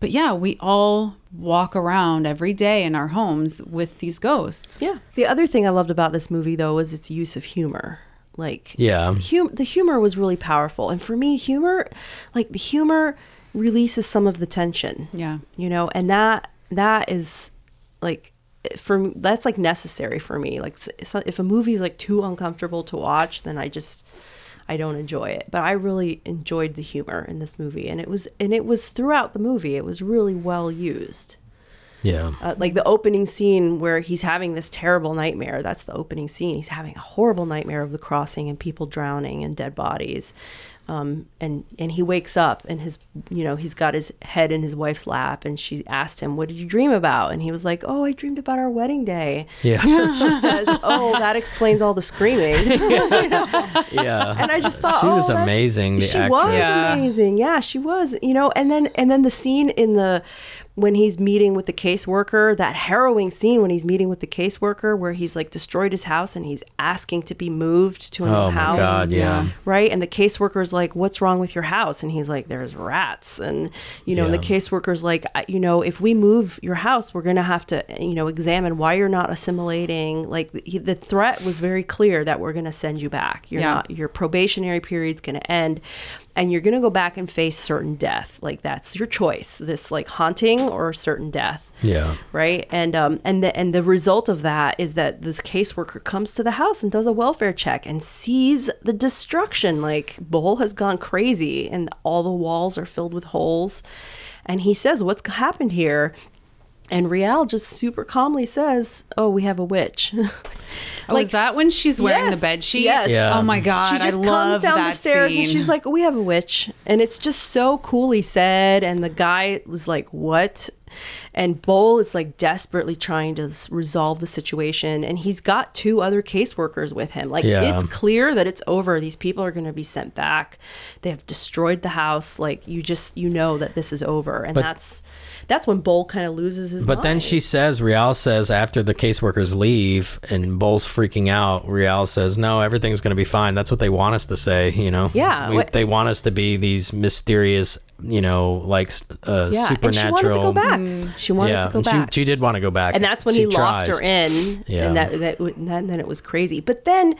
but yeah, we all walk around every day in our homes with these ghosts. Yeah. The other thing I loved about this movie though was its use of humor. Like Yeah. hum- the humor was really powerful. And for me, humor like the humor releases some of the tension. Yeah. You know, and that that is like for me, that's like necessary for me. Like so if a movie's like too uncomfortable to watch, then I just I don't enjoy it. But I really enjoyed the humor in this movie and it was and it was throughout the movie. It was really well used Yeah. uh, like the opening scene where he's having this terrible nightmare. That's the opening scene. He's having a horrible nightmare of the crossing and people drowning and dead bodies. Um, and and he wakes up and his you know he's got his head in his wife's lap and she asked him what did you dream about and he was like oh I dreamed about our wedding day Yeah. <laughs> she says oh that explains all the screaming <laughs> yeah. and I just thought she oh, was amazing. The she actress. was amazing. Yeah, she was. You know, and then and then the scene in the when he's meeting with the caseworker, that harrowing scene when he's meeting with the caseworker where he's like destroyed his house and he's asking to be moved to a Oh new my house. God, yeah. Right? And the caseworker's like, "What's wrong with your house?" And he's like, "There's rats." And you know, and the Yeah. caseworker's like, "You know, if we move your house, we're going to have to, you know, examine why you're not assimilating." Like the, the threat was very clear that we're going to send you back. You're Yeah. not your probationary period's going to end and you're going to go back and face certain death. Like that's your choice this like haunting or certain death. Yeah. right? And um and the and the result of that is that this caseworker comes to the house and does a welfare check and sees the destruction. Like Bol has gone crazy and all the walls are filled with holes. And he says what's happened here and Rial just super calmly says oh we have a witch <laughs> Oh, is that when she's wearing the Yes, bed sheets? yes. Yeah. Oh my god, she just I love comes down that the stairs scene. and she's like, "We have a witch," and it's just so coolly said. And the guy was like, "What?" And Bol is like desperately trying to resolve the situation, and he's got two other caseworkers with him. Like Yeah. it's clear that it's over. These people are going to be sent back. They have destroyed the house. Like you just you know that this is over, and But- that's that's when Bol kind of loses his. But then she says, Rial says, after the caseworkers leave and Bol's freaking out, Rial says, no, everything's going to be fine. That's what they want us to say, you know? Yeah, We- what- they want us to be these mysterious, you know, like uh, yeah, supernatural. and she wanted to go back. She wanted yeah, to go and back. She, she did want to go back. and that's when She he locked her in Yeah. and that, that and then then it was crazy but then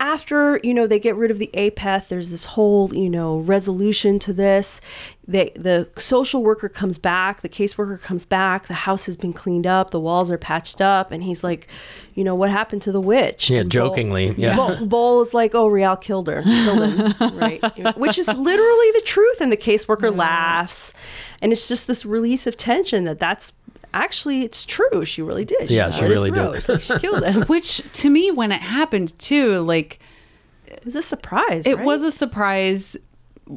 after you know they get rid of the apeth there's this whole you know resolution to this they, the social worker comes back the caseworker comes back the house has been cleaned up the walls are patched up and he's like you know what happened to the witch Yeah, And Bol- jokingly, yeah. Bol, <laughs> Bol is like oh Rial killed her killed him <laughs> right which is literally the truth and the caseworker laughs and it's just this release of tension that that's actually it's true she really did Yeah, she really did. throat. Like, she <laughs> killed him Which to me, when it happened too, like it was a surprise it right? was a surprise.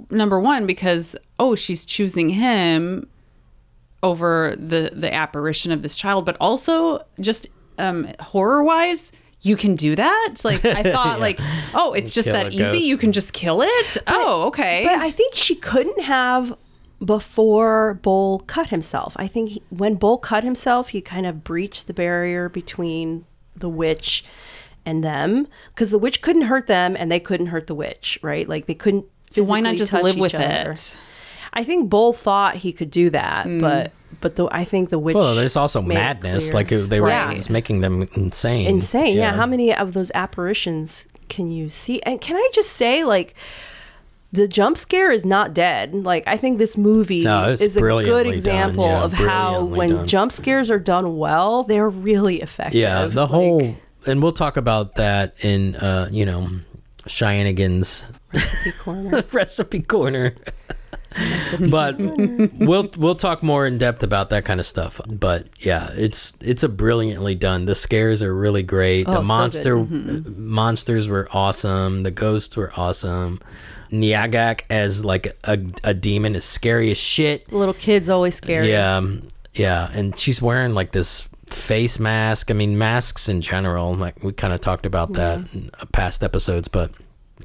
Number one, because oh, she's choosing him over the the apparition of this child, but also just um, horror wise. You can do that. Like I <laughs> thought, like oh, it's just that easy. ghost. You can just kill it. oh, okay. but i think she couldn't have before Bol cut himself i think he, when Bol cut himself he kind of breached the barrier between the witch and them because the witch couldn't hurt them and they couldn't hurt the witch right like they couldn't so why not just live with other. it? I think Bol thought he could do that, Mm. but but the I think the witch. Well, there's also made it madness. Like it- they were Right. it's making them insane. insane. Yeah. how many of those apparitions can you see? And can I just say, like, the jump scare is not dead. Like, I think this movie No, is a good example Yeah, of how when done. jump scares are done well, they're really effective. Yeah, the whole, and we'll talk about that in, uh, you know, Cheyennegan's <laughs> recipe corner. recipe corner. but we'll we'll talk more in depth about that kind of stuff. But yeah, it's it's a brilliantly done. The scares are really great. Oh, the so monster good. monsters were awesome. The ghosts were awesome. Nyagak as like a, a demon is scary as shit. Little kids always scary. Yeah, yeah, and she's wearing like this face mask. I mean, masks in general. Like we kind of talked about that in uh, past episodes, but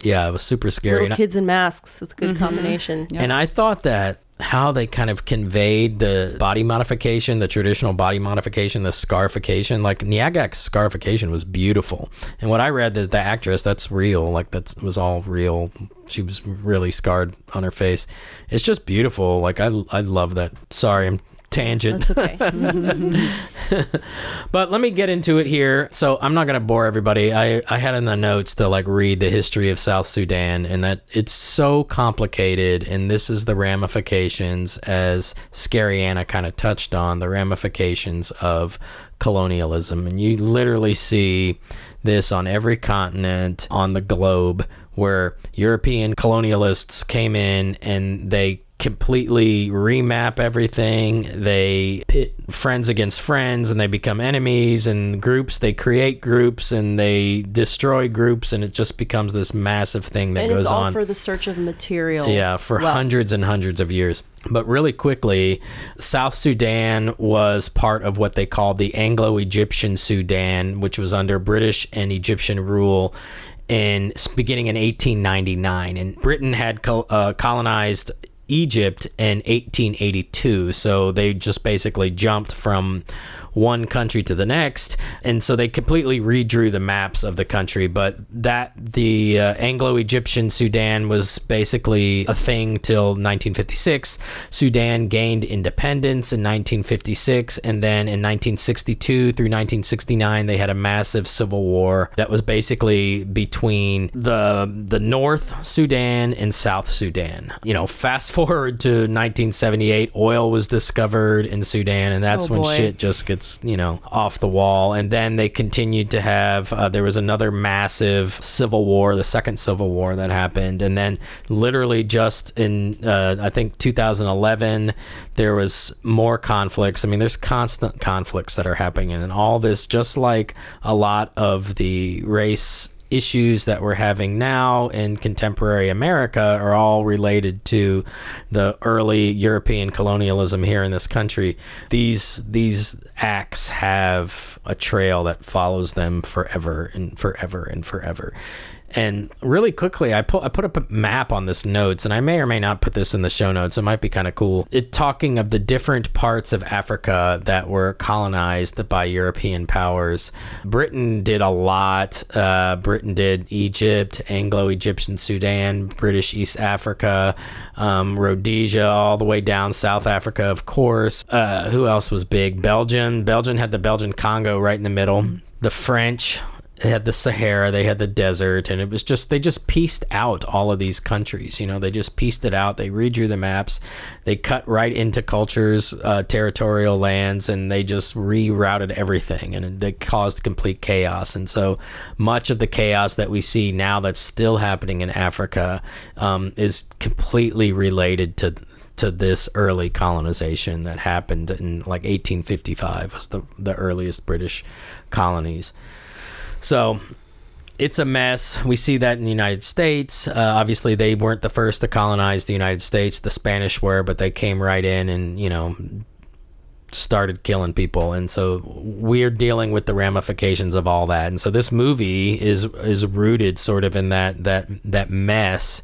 yeah, it was super scary. Little And I- kids in masks. It's a good combination. and I thought that how they kind of conveyed the body modification, the traditional body modification, the scarification, like Nyagak's scarification was beautiful. And what I read that the actress, that's real, like that was all real. She was really scarred on her face. It's just beautiful. Like I, I love that. Sorry, I'm tangent. That's okay. <laughs> But let me get into it here. So I'm not going to bore everybody. I, I had in the notes to like read the history of South Sudan and that it's so complicated. And this is the ramifications, as Scary Anna kind of touched on, the ramifications of colonialism. And you literally see this on every continent on the globe where European colonialists came in and they completely remap everything. They pit friends against friends and they become enemies and groups. They create groups and they destroy groups and it just becomes this massive thing that and goes it's all on. for the search of material. Yeah, for wealth. hundreds and hundreds of years. But really quickly, South Sudan was part of what they called the Anglo Egyptian Sudan, which was under British and Egyptian rule in beginning in 1899. And Britain had col- uh, colonized Egypt in 1882. So they just basically jumped from one country to the next. And so they completely redrew the maps of the country. But that, the uh, Anglo Egyptian Sudan was basically a thing till 1956. Sudan gained independence in 1956. And then in 1962 through 1969, they had a massive civil war that was basically between the, the North Sudan and South Sudan. You know, fast forward to 1978, oil was discovered in Sudan, and that's Oh, when shit just gets you know off the wall. And then they continued to have uh, there was another massive civil war the second civil war that happened. And then literally just in uh, i think 2011 there was more conflicts. I mean there's constant conflicts that are happening. And all this just like a lot of the race issues that we're having now in contemporary America are all related to the early European colonialism here in this country. These these acts have a trail that follows them forever and forever and forever. And really quickly, I put I put up a map on this notes, and I may or may not put this in the show notes. It might be kind of cool. It talking of the different parts of Africa that were colonized by European powers. Britain did a lot. Uh, Britain did Egypt, Anglo-Egyptian Sudan, British East Africa, um, Rhodesia, all the way down South Africa, of course. Uh, who else was big? Belgium. Belgium had the Belgian Congo right in the middle. The French they had the Sahara, they had the desert, and it was just they just pieced out all of these countries. You know, they just pieced it out. They redrew the maps, they cut right into cultures, uh, territorial lands, and they just rerouted everything, and it, caused complete chaos. And so much of the chaos that we see now that's still happening in Africa um, is completely related to to this early colonization that happened in like 1855 was the the earliest British colonies. So it's a mess. We see that in the United States. Uh, obviously, they weren't the first to colonize the United States. The Spanish were, but they came right in and, you know, started killing people. And so we're dealing with the ramifications of all that. And so this movie is is rooted sort of in that that that mess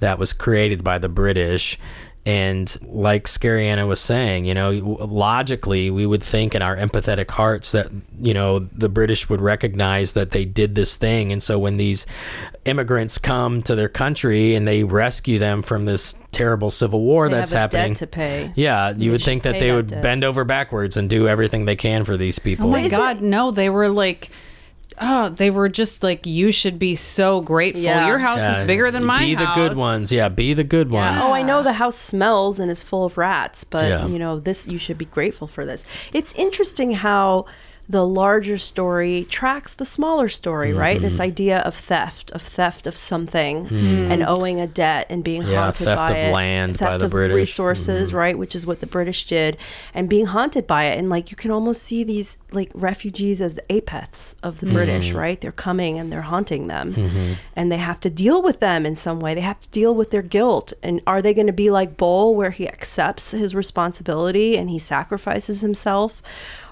that was created by the British. And like Scary Anna was saying, you know, logically, we would think in our empathetic hearts that, you know, the British would recognize that they did this thing. And so when these immigrants come to their country and they rescue them from this terrible civil war They that's have a happening. debt to pay. Yeah, you They would think that they that would debt. bend over backwards and do everything they can for these people. Oh my God, no! They were like oh, they were just like, you should be so grateful. Yeah. Your house Yeah, is bigger than my Be house. the good ones. Yeah, be the good ones. Oh, I know the house smells and is full of rats, but Yeah. you know, this you should be grateful for this. It's interesting how the larger story tracks the smaller story, right? This idea of theft, of theft of something Mm. and owing a debt and being Yeah, haunted theft by of it. land by theft the of British. resources, Mhm. right? Which is what the British did and being haunted by it and like you can almost see these like refugees as the apeths of the British, Mhm. right? They're coming and they're haunting them Mhm. and they have to deal with them in some way. They have to deal with their guilt. And are they going to be like Bol, where he accepts his responsibility and he sacrifices himself?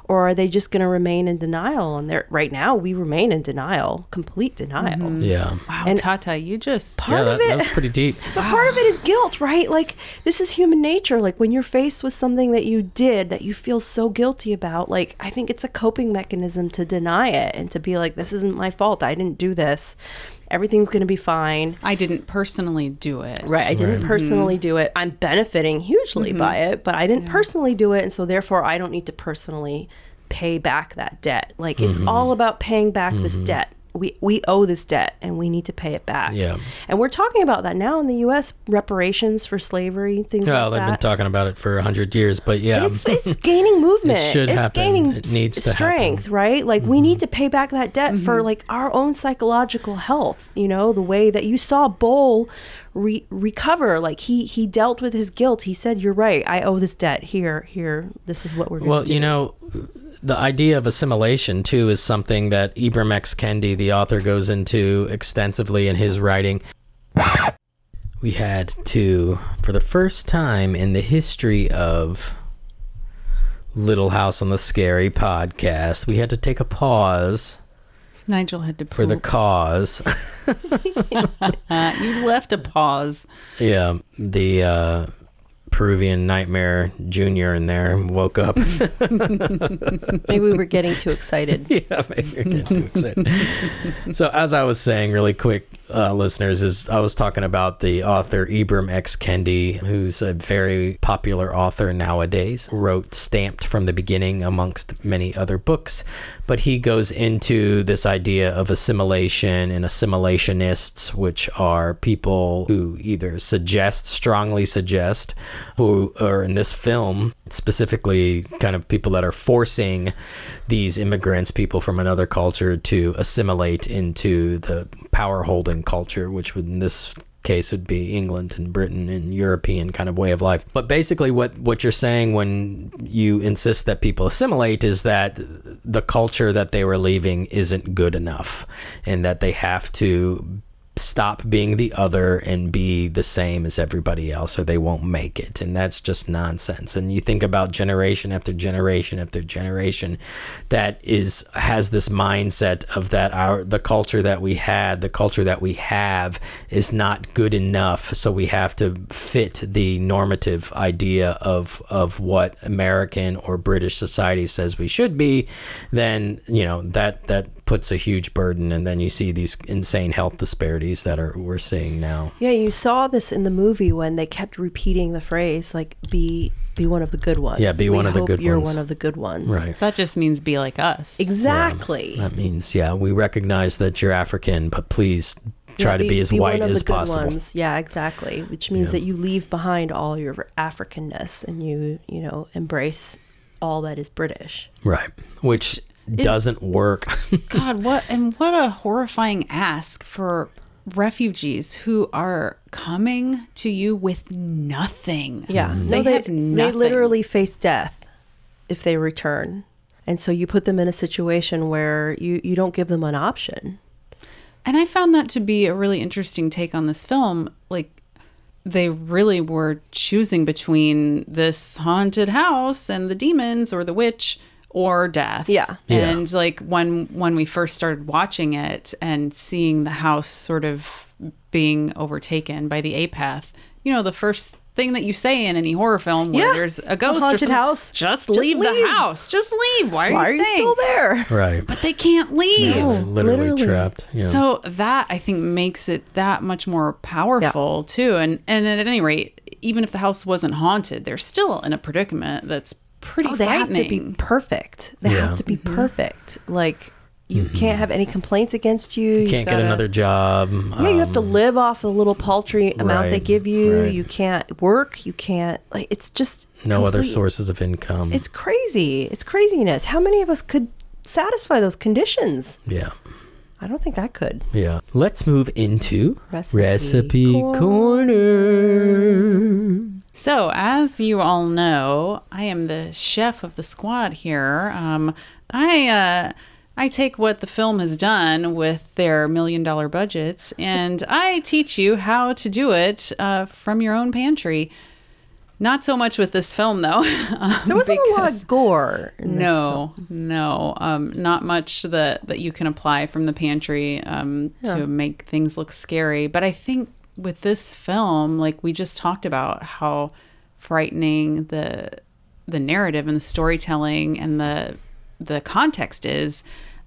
Or are they just going to remain in denial? And they're right now, we remain in denial, complete denial. Mm-hmm. Yeah. Wow, And- Tata, you just Part yeah, of it- that's pretty deep. <laughs> But part of it is guilt, right? Like this is human nature. Like when you're faced with something that you did that you feel so guilty about, like I think it's a coping mechanism to deny it and to be like, this isn't my fault. I didn't do this. Everything's going to be fine. I didn't personally do it. Right. I didn't Right. personally do it. I'm benefiting hugely Mhm. by it, but I didn't personally do it. And so therefore, I don't need to personally pay back that debt. Like it's Mhm. all about paying back this Mhm. debt. We, we owe this debt and we need to pay it back. Yeah. And we're talking about that now in the U.S. reparations for slavery, things Well, like they've that. been talking about it for a hundred years, but yeah, It's, it's gaining <laughs> movement. It should it's happen. gaining It needs to happen. strength, right? Like we need to pay back that debt for Mm-hmm. like our own psychological health. You know, the way that you saw Bol re- recover, like he he dealt with his guilt. He said, "You're right. I owe this debt. Here, here. This is what we're going to Well, do." you know, the idea of assimilation too is something that Ibram X. Kendi, the author, goes into extensively in his writing. We had to, for the first time in the history of Little House on the Scary podcast, we had to take a pause Nigel had to for the cause. <laughs> <laughs> you left a pause. yeah, the uh, Peruvian Nightmare Junior in there woke up. <laughs> maybe we were getting too excited. <laughs> yeah, maybe you're getting too excited. so, as I was saying, really quick, uh, listeners, is I was talking about the author Ibram X. Kendi, who's a very popular author nowadays. Wrote Stamped from the Beginning, amongst many other books. But he goes into this idea of assimilation and assimilationists, which are people who either suggest, strongly suggest, who are in this film specifically kind of people that are forcing these immigrants, people from another culture, to assimilate into the power holding culture, which in this case would be England and Britain and European kind of way of life. But basically what what you're saying when you insist that people assimilate is that the culture that they were leaving isn't good enough and that they have to stop being the other and be the same as everybody else or they won't make it. And that's just nonsense. And you think about generation after generation after generation that is has this mindset of that our the culture that we had the culture that we have is not good enough. So we have to fit the normative idea of of what American or British society says we should be then you know that that puts a huge burden and then you see these insane health disparities that are we're seeing now Yeah, you saw this in the movie when they kept repeating the phrase like "be be one of the good ones." Yeah, be We one of the hope good you're ones. one of the good ones. right That just means be like us. Exactly. that means yeah we recognize that you're African but please try Yeah, to be, as white one of as the good possible Ones. Yeah, exactly. Which means Yeah. that you leave behind all your Africanness and you, you know, embrace all that is British. right which doesn't work <laughs> God, what and what a horrifying ask for refugees who are coming to you with nothing. Yeah, Mm-hmm. no, they, they, have they literally face death if they return, and so you put them in a situation where you you don't give them an option. And I found that to be a really interesting take on this film. Like, they really were choosing between this haunted house and the demons or the witch or death. Yeah. Yeah. And like when when we first started watching it and seeing the house sort of being overtaken by the apeth, you know, the first thing that you say in any horror film where Yeah. there's a ghost or haunted something, house. just, Just leave, the house. Just leave. Why are Why you are you still there? right But they can't leave. yeah, they're literally, literally. trapped yeah. So that I think makes it that much more powerful too. And and at any rate, even if the house wasn't haunted, they're still in a predicament that's pretty Oh, they have to be perfect. They Yeah. have to be Mm-hmm. perfect. Like You can't have any complaints against you. You You've can't get gotta- another job. Yeah, you have to um, live off the little paltry amount they give you. right. You can't work. You can't like. It's just no other sources of income. It's crazy. It's craziness. How many of us could satisfy those conditions? yeah. I don't think I could. Yeah. Let's move into Recipe recipe corner. So, as you all know, I am the chef of the squad here. Um, I uh, I take what the film has done with their million dollar budgets, and I teach you how to do it uh, from your own pantry. Not so much with this film, though. <laughs> um, There wasn't a lot of gore. In this no, no, um, not much that that you can apply from the pantry um, Yeah. to make things look scary. But I think with this film, like we just talked about, how frightening the the narrative and the storytelling and the the context is,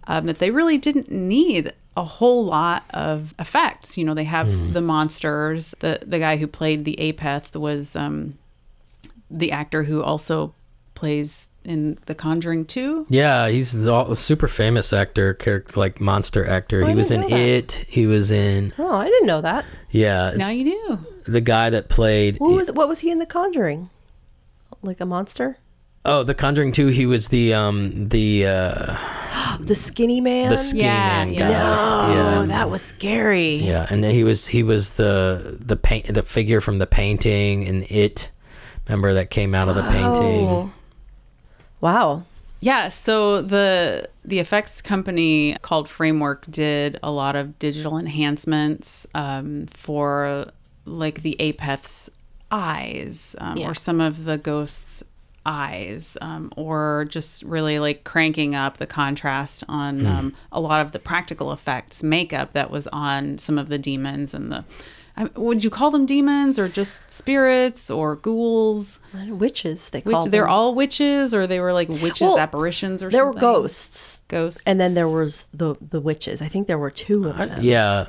um, that they really didn't need a whole lot of effects. You know, they have Mm-hmm. the monsters. The the guy who played the Apeth was um, the actor who also plays in The Conjuring 2. Yeah, he's a super famous actor, character like monster actor. Oh, he was in that. It. He was in Oh, I didn't know that. yeah. Now you do. the guy that played What was what was he in The Conjuring? Like a monster? oh the Conjuring two. He was the um the uh <gasps> The skinny man. the skinny Yeah, man yeah. guy. No, yeah. that was scary. Yeah, and then he was he was the the paint the figure from the painting in it. Remember that came out of the painting. Wow. Yeah, so the the effects company called Framework did a lot of digital enhancements um, for like the Apeth's eyes um, Yeah. or some of the ghosts' eyes um, or just really like cranking up the contrast on um, a lot of the practical effects makeup that was on some of the demons and the I, would you call them demons or just spirits or ghouls Witches, they Which, call they're all witches, or they were like witches Well, apparitions, or something. There something. were ghosts. Ghosts. And then there was the the witches. I think there were two of them. Yeah,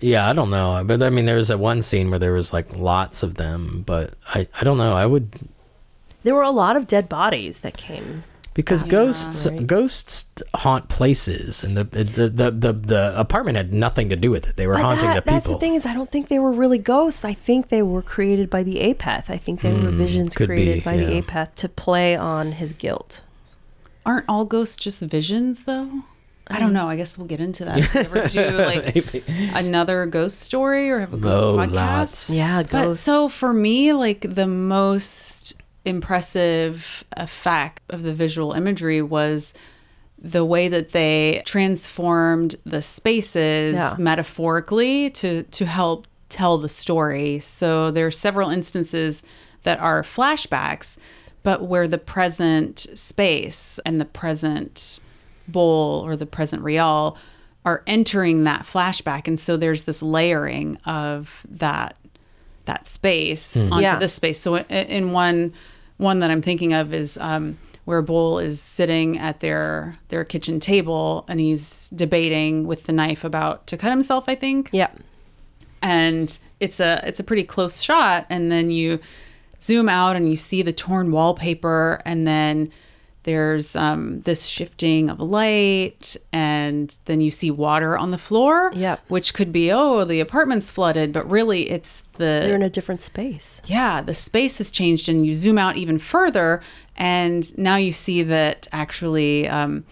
yeah. I don't know, but I mean, there was a one scene where there was like lots of them, but I I don't know. I would There were a lot of dead bodies that came. Because ghosts Right. ghosts haunt places, and the the, the the the apartment had nothing to do with it. They were But haunting that- the That's people. the thing is, I don't think they were really ghosts. I think they were created by the Apeth. I think they were Hmm, visions created be, by the yeah. Apeth to play on his guilt. Aren't all ghosts just visions, though? I don't know. I guess we'll get into that. If we ever do <laughs> like another ghost story or have a ghost Oh, podcast. lots. Yeah, But so for me, like the most impressive effect of the visual imagery was the way that they transformed the spaces Yeah. metaphorically to to help tell the story. So there are several instances that are flashbacks, but where the present space and the present Bol or the present Rial are entering that flashback and so there's this layering of that that space hmm. onto Yeah. this space so i- in one one that i'm thinking of is um, where Bol is sitting at their their kitchen table and he's debating with the knife about to cut himself i think Yeah. and it's a it's a pretty close shot and then you zoom out and you see the torn wallpaper and then there's um, this shifting of light and then you see water on the floor Yep. which could be oh the apartment's flooded but really it's They're in a different space. yeah the space has changed and you zoom out even further and now you see that actually um,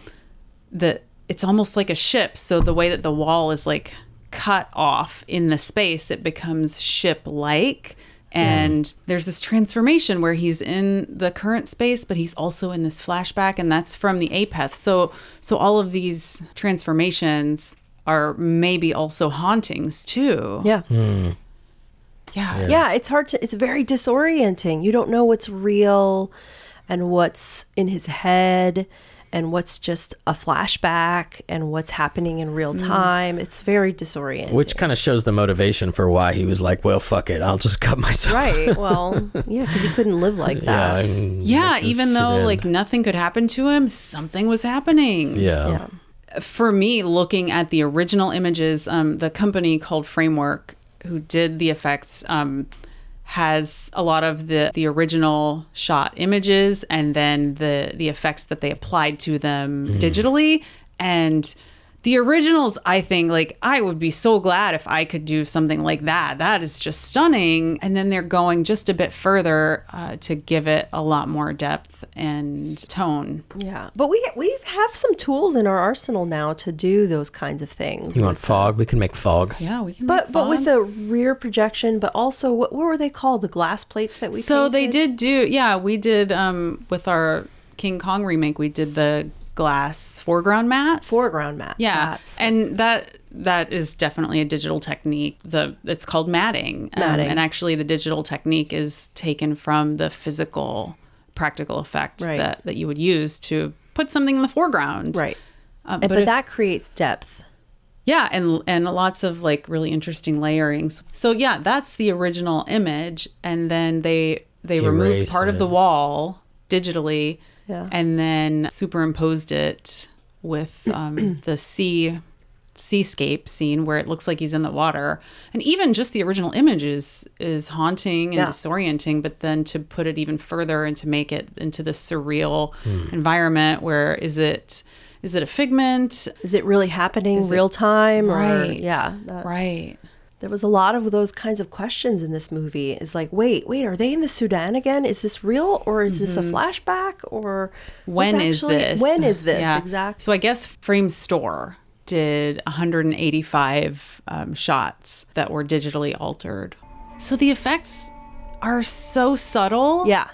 that it's almost like a ship so the way that the wall is like cut off in the space it becomes ship like and there's this transformation where he's in the current space but he's also in this flashback and that's from the apeth so so all of these transformations are maybe also hauntings too. Hmm. Yeah. yeah. Yeah, it's hard to it's very disorienting. You don't know what's real and what's in his head and what's just a flashback and what's happening in real time. It's very disorienting. Which kind of shows the motivation for why he was like, "Well, fuck it, I'll just cut <laughs> myself." right. <laughs> Well, yeah, cuz he couldn't live like Yeah. that. and Yeah, even though end. like nothing could happen to him, something was happening. yeah. Yeah. For me, looking at the original images, um, the company called Framework, who did the effects, um, has a lot of the the original shot images and then the the effects that they applied to them mm-hmm. digitally. And the originals i think like i would be so glad if i could do something like that that is just stunning and then they're going just a bit further uh, to give it a lot more depth and tone Yeah, but we we have some tools in our arsenal now to do those kinds of things. You want fog? We can make fog. yeah we can But make but with fun. a rear projection, but also what, what were they called? The glass plates that we. so they did do yeah we did um with our king kong remake we did the glass foreground mats foreground mat. yeah That's- and that that is definitely a digital technique the it's called matting, Um, Matting. and actually the digital technique is taken from the physical practical effect Right. that that you would use to put something in the foreground right. Um, And- but if- that creates depth. yeah, and and lots of like really interesting layerings. So yeah, that's the original image, and then they they removed Erase part of the wall digitally, Yeah. and then superimposed it with um, <clears throat> the sea seascape scene where it looks like he's in the water and even just the original image is is haunting and Yeah. disorienting but then to put it even further and to make it into this surreal Hmm. environment where is it is it a figment Is it really happening Is it- real time? Or, right yeah. that- right There was a lot of those kinds of questions in this movie. Is like, wait, wait, are they in the Sudan again? Is this real or is this a flashback or Mm-hmm. when what's is actually- this? When is this Yeah. exactly? So I guess Framestore did 185 um, shots that were digitally altered. So the effects are so subtle. Yeah,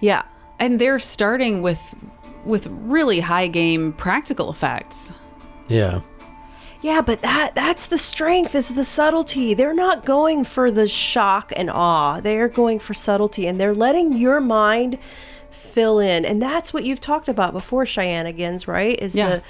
yeah. And they're starting with with really high game practical effects. Yeah. Yeah, but that that's the strength, is the subtlety. They're not going for the shock and awe. They're going for subtlety and they're letting your mind fill in. And that's what you've talked about before, Cheyenne Cheyenneigans, right? Is Yeah. the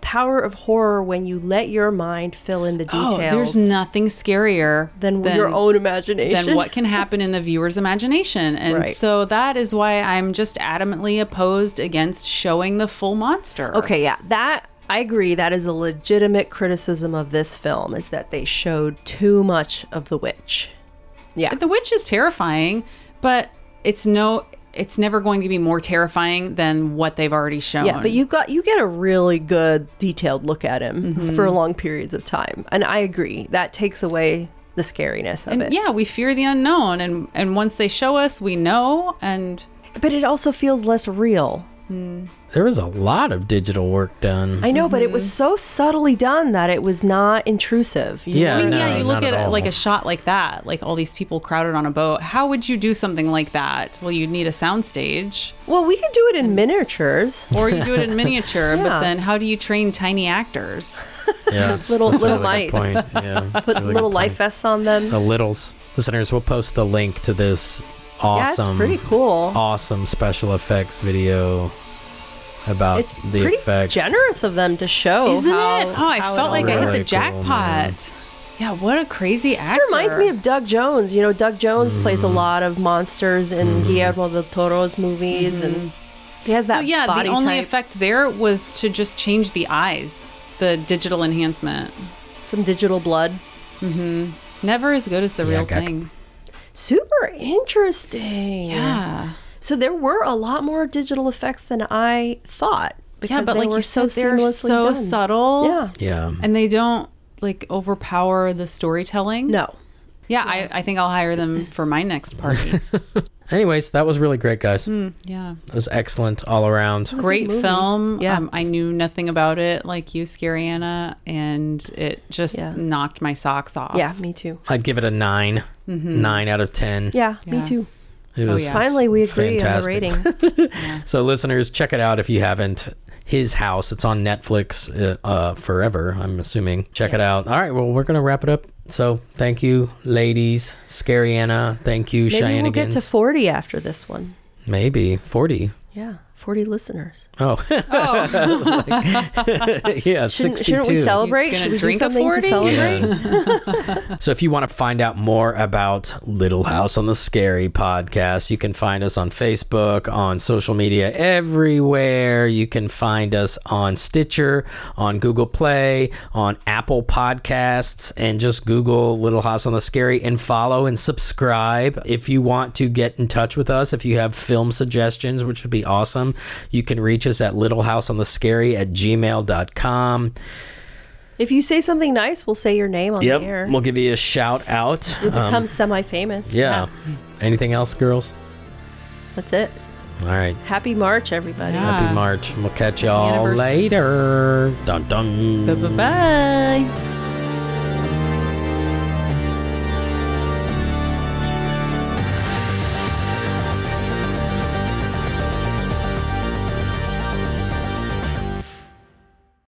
power of horror when you let your mind fill in the details. Oh, there's nothing scarier than your own imagination. than what can <laughs> happen in the viewer's imagination. And Right. so that is why I'm just adamantly opposed against showing the full monster. Okay, yeah, that I agree. That is a legitimate criticism of this film is that they showed too much of the witch. Yeah, The witch is terrifying, but it's no it's never going to be more terrifying than what they've already shown. yeah, but you got you get a really good detailed look at him Mm-hmm. for long periods of time, and I agree that takes away the scariness of and it. yeah, we fear the unknown and and once they show us, we know and but it also feels less real. There was a lot of digital work done. I know, but it Mm-hmm. was so subtly done that it was not intrusive. you Yeah, I mean, no, yeah, you look at, at it like a shot like that, like all these people crowded on a boat. How would you do something like that? Well, you'd need a soundstage, Well, we could do it in miniatures. or you do it in <laughs> miniature. Yeah. But then, how do you train tiny actors? Yeah, <laughs> that's, Little- that's little really good mice. point. <laughs> Yeah, that's Put really little good life point. vests on them. The littles. Listeners, we'll post the link to this awesome, it's pretty cool. awesome special effects video about It's the pretty effects. generous of them to show. Isn't how- it? Oh, I felt it like I hit Really the cool, jackpot. yeah, what a crazy actor. This reminds me of Doug Jones. You know, Doug Jones plays Mm-hmm. a lot of monsters in Guillermo del Toro's movies, and he has that Mm-hmm. So yeah, body the only type. effect there was to just change the eyes, the digital enhancement. Some digital blood. Mm-hmm. Never as good as the Yeah, real thing. Super interesting. Yeah. So there were a lot more digital effects than I thought. Because Yeah, but like were you so said, they're so done. subtle. Yeah. Yeah. And they don't like overpower the storytelling. No. Yeah, I, I think I'll hire them for my next party. <laughs> Anyways, that was really great, guys. yeah. It was excellent all around. Great film. Yeah. Um, I knew nothing about it like you, Scary Anna, and it just Yeah. knocked my socks off. Yeah, me too. I'd give it a 9 Nine out of ten. Yeah, Yeah. me too. It was yeah. Finally, we agree fantastic. on the rating. <laughs> So, listeners, check it out if you haven't. His House. It's on Netflix uh, uh, forever, I'm assuming. Check it out. All right, well, we're going to wrap it up. So, thank you, ladies. Scary Anna. Thank you, Maybe we'll get to 40 after this one. Maybe 40. Yeah, 40 listeners. Oh. <laughs> <laughs> yeah, Shouldn't, 62. shouldn't we celebrate? Should we drink do a something 40? to celebrate? <laughs> So if you want to find out more about Little House on the Scary podcast, you can find us on Facebook, on social media, everywhere. You can find us on Stitcher, on Google Play, on Apple Podcasts, and just Google Little House on the Scary and follow and subscribe. If you want to get in touch with us, if you have film suggestions, which would be awesome, awesome. You can reach us at littlehouseonthescary at gmail.com. If you say something nice, we'll say your name on Yep, the air. we'll give you a shout out. You'll become Um, semi-famous. yeah. Anything else, girls? That's it. All right. Happy March, everybody. Happy March. We'll catch y'all later. Dun dun. Bye bye bye.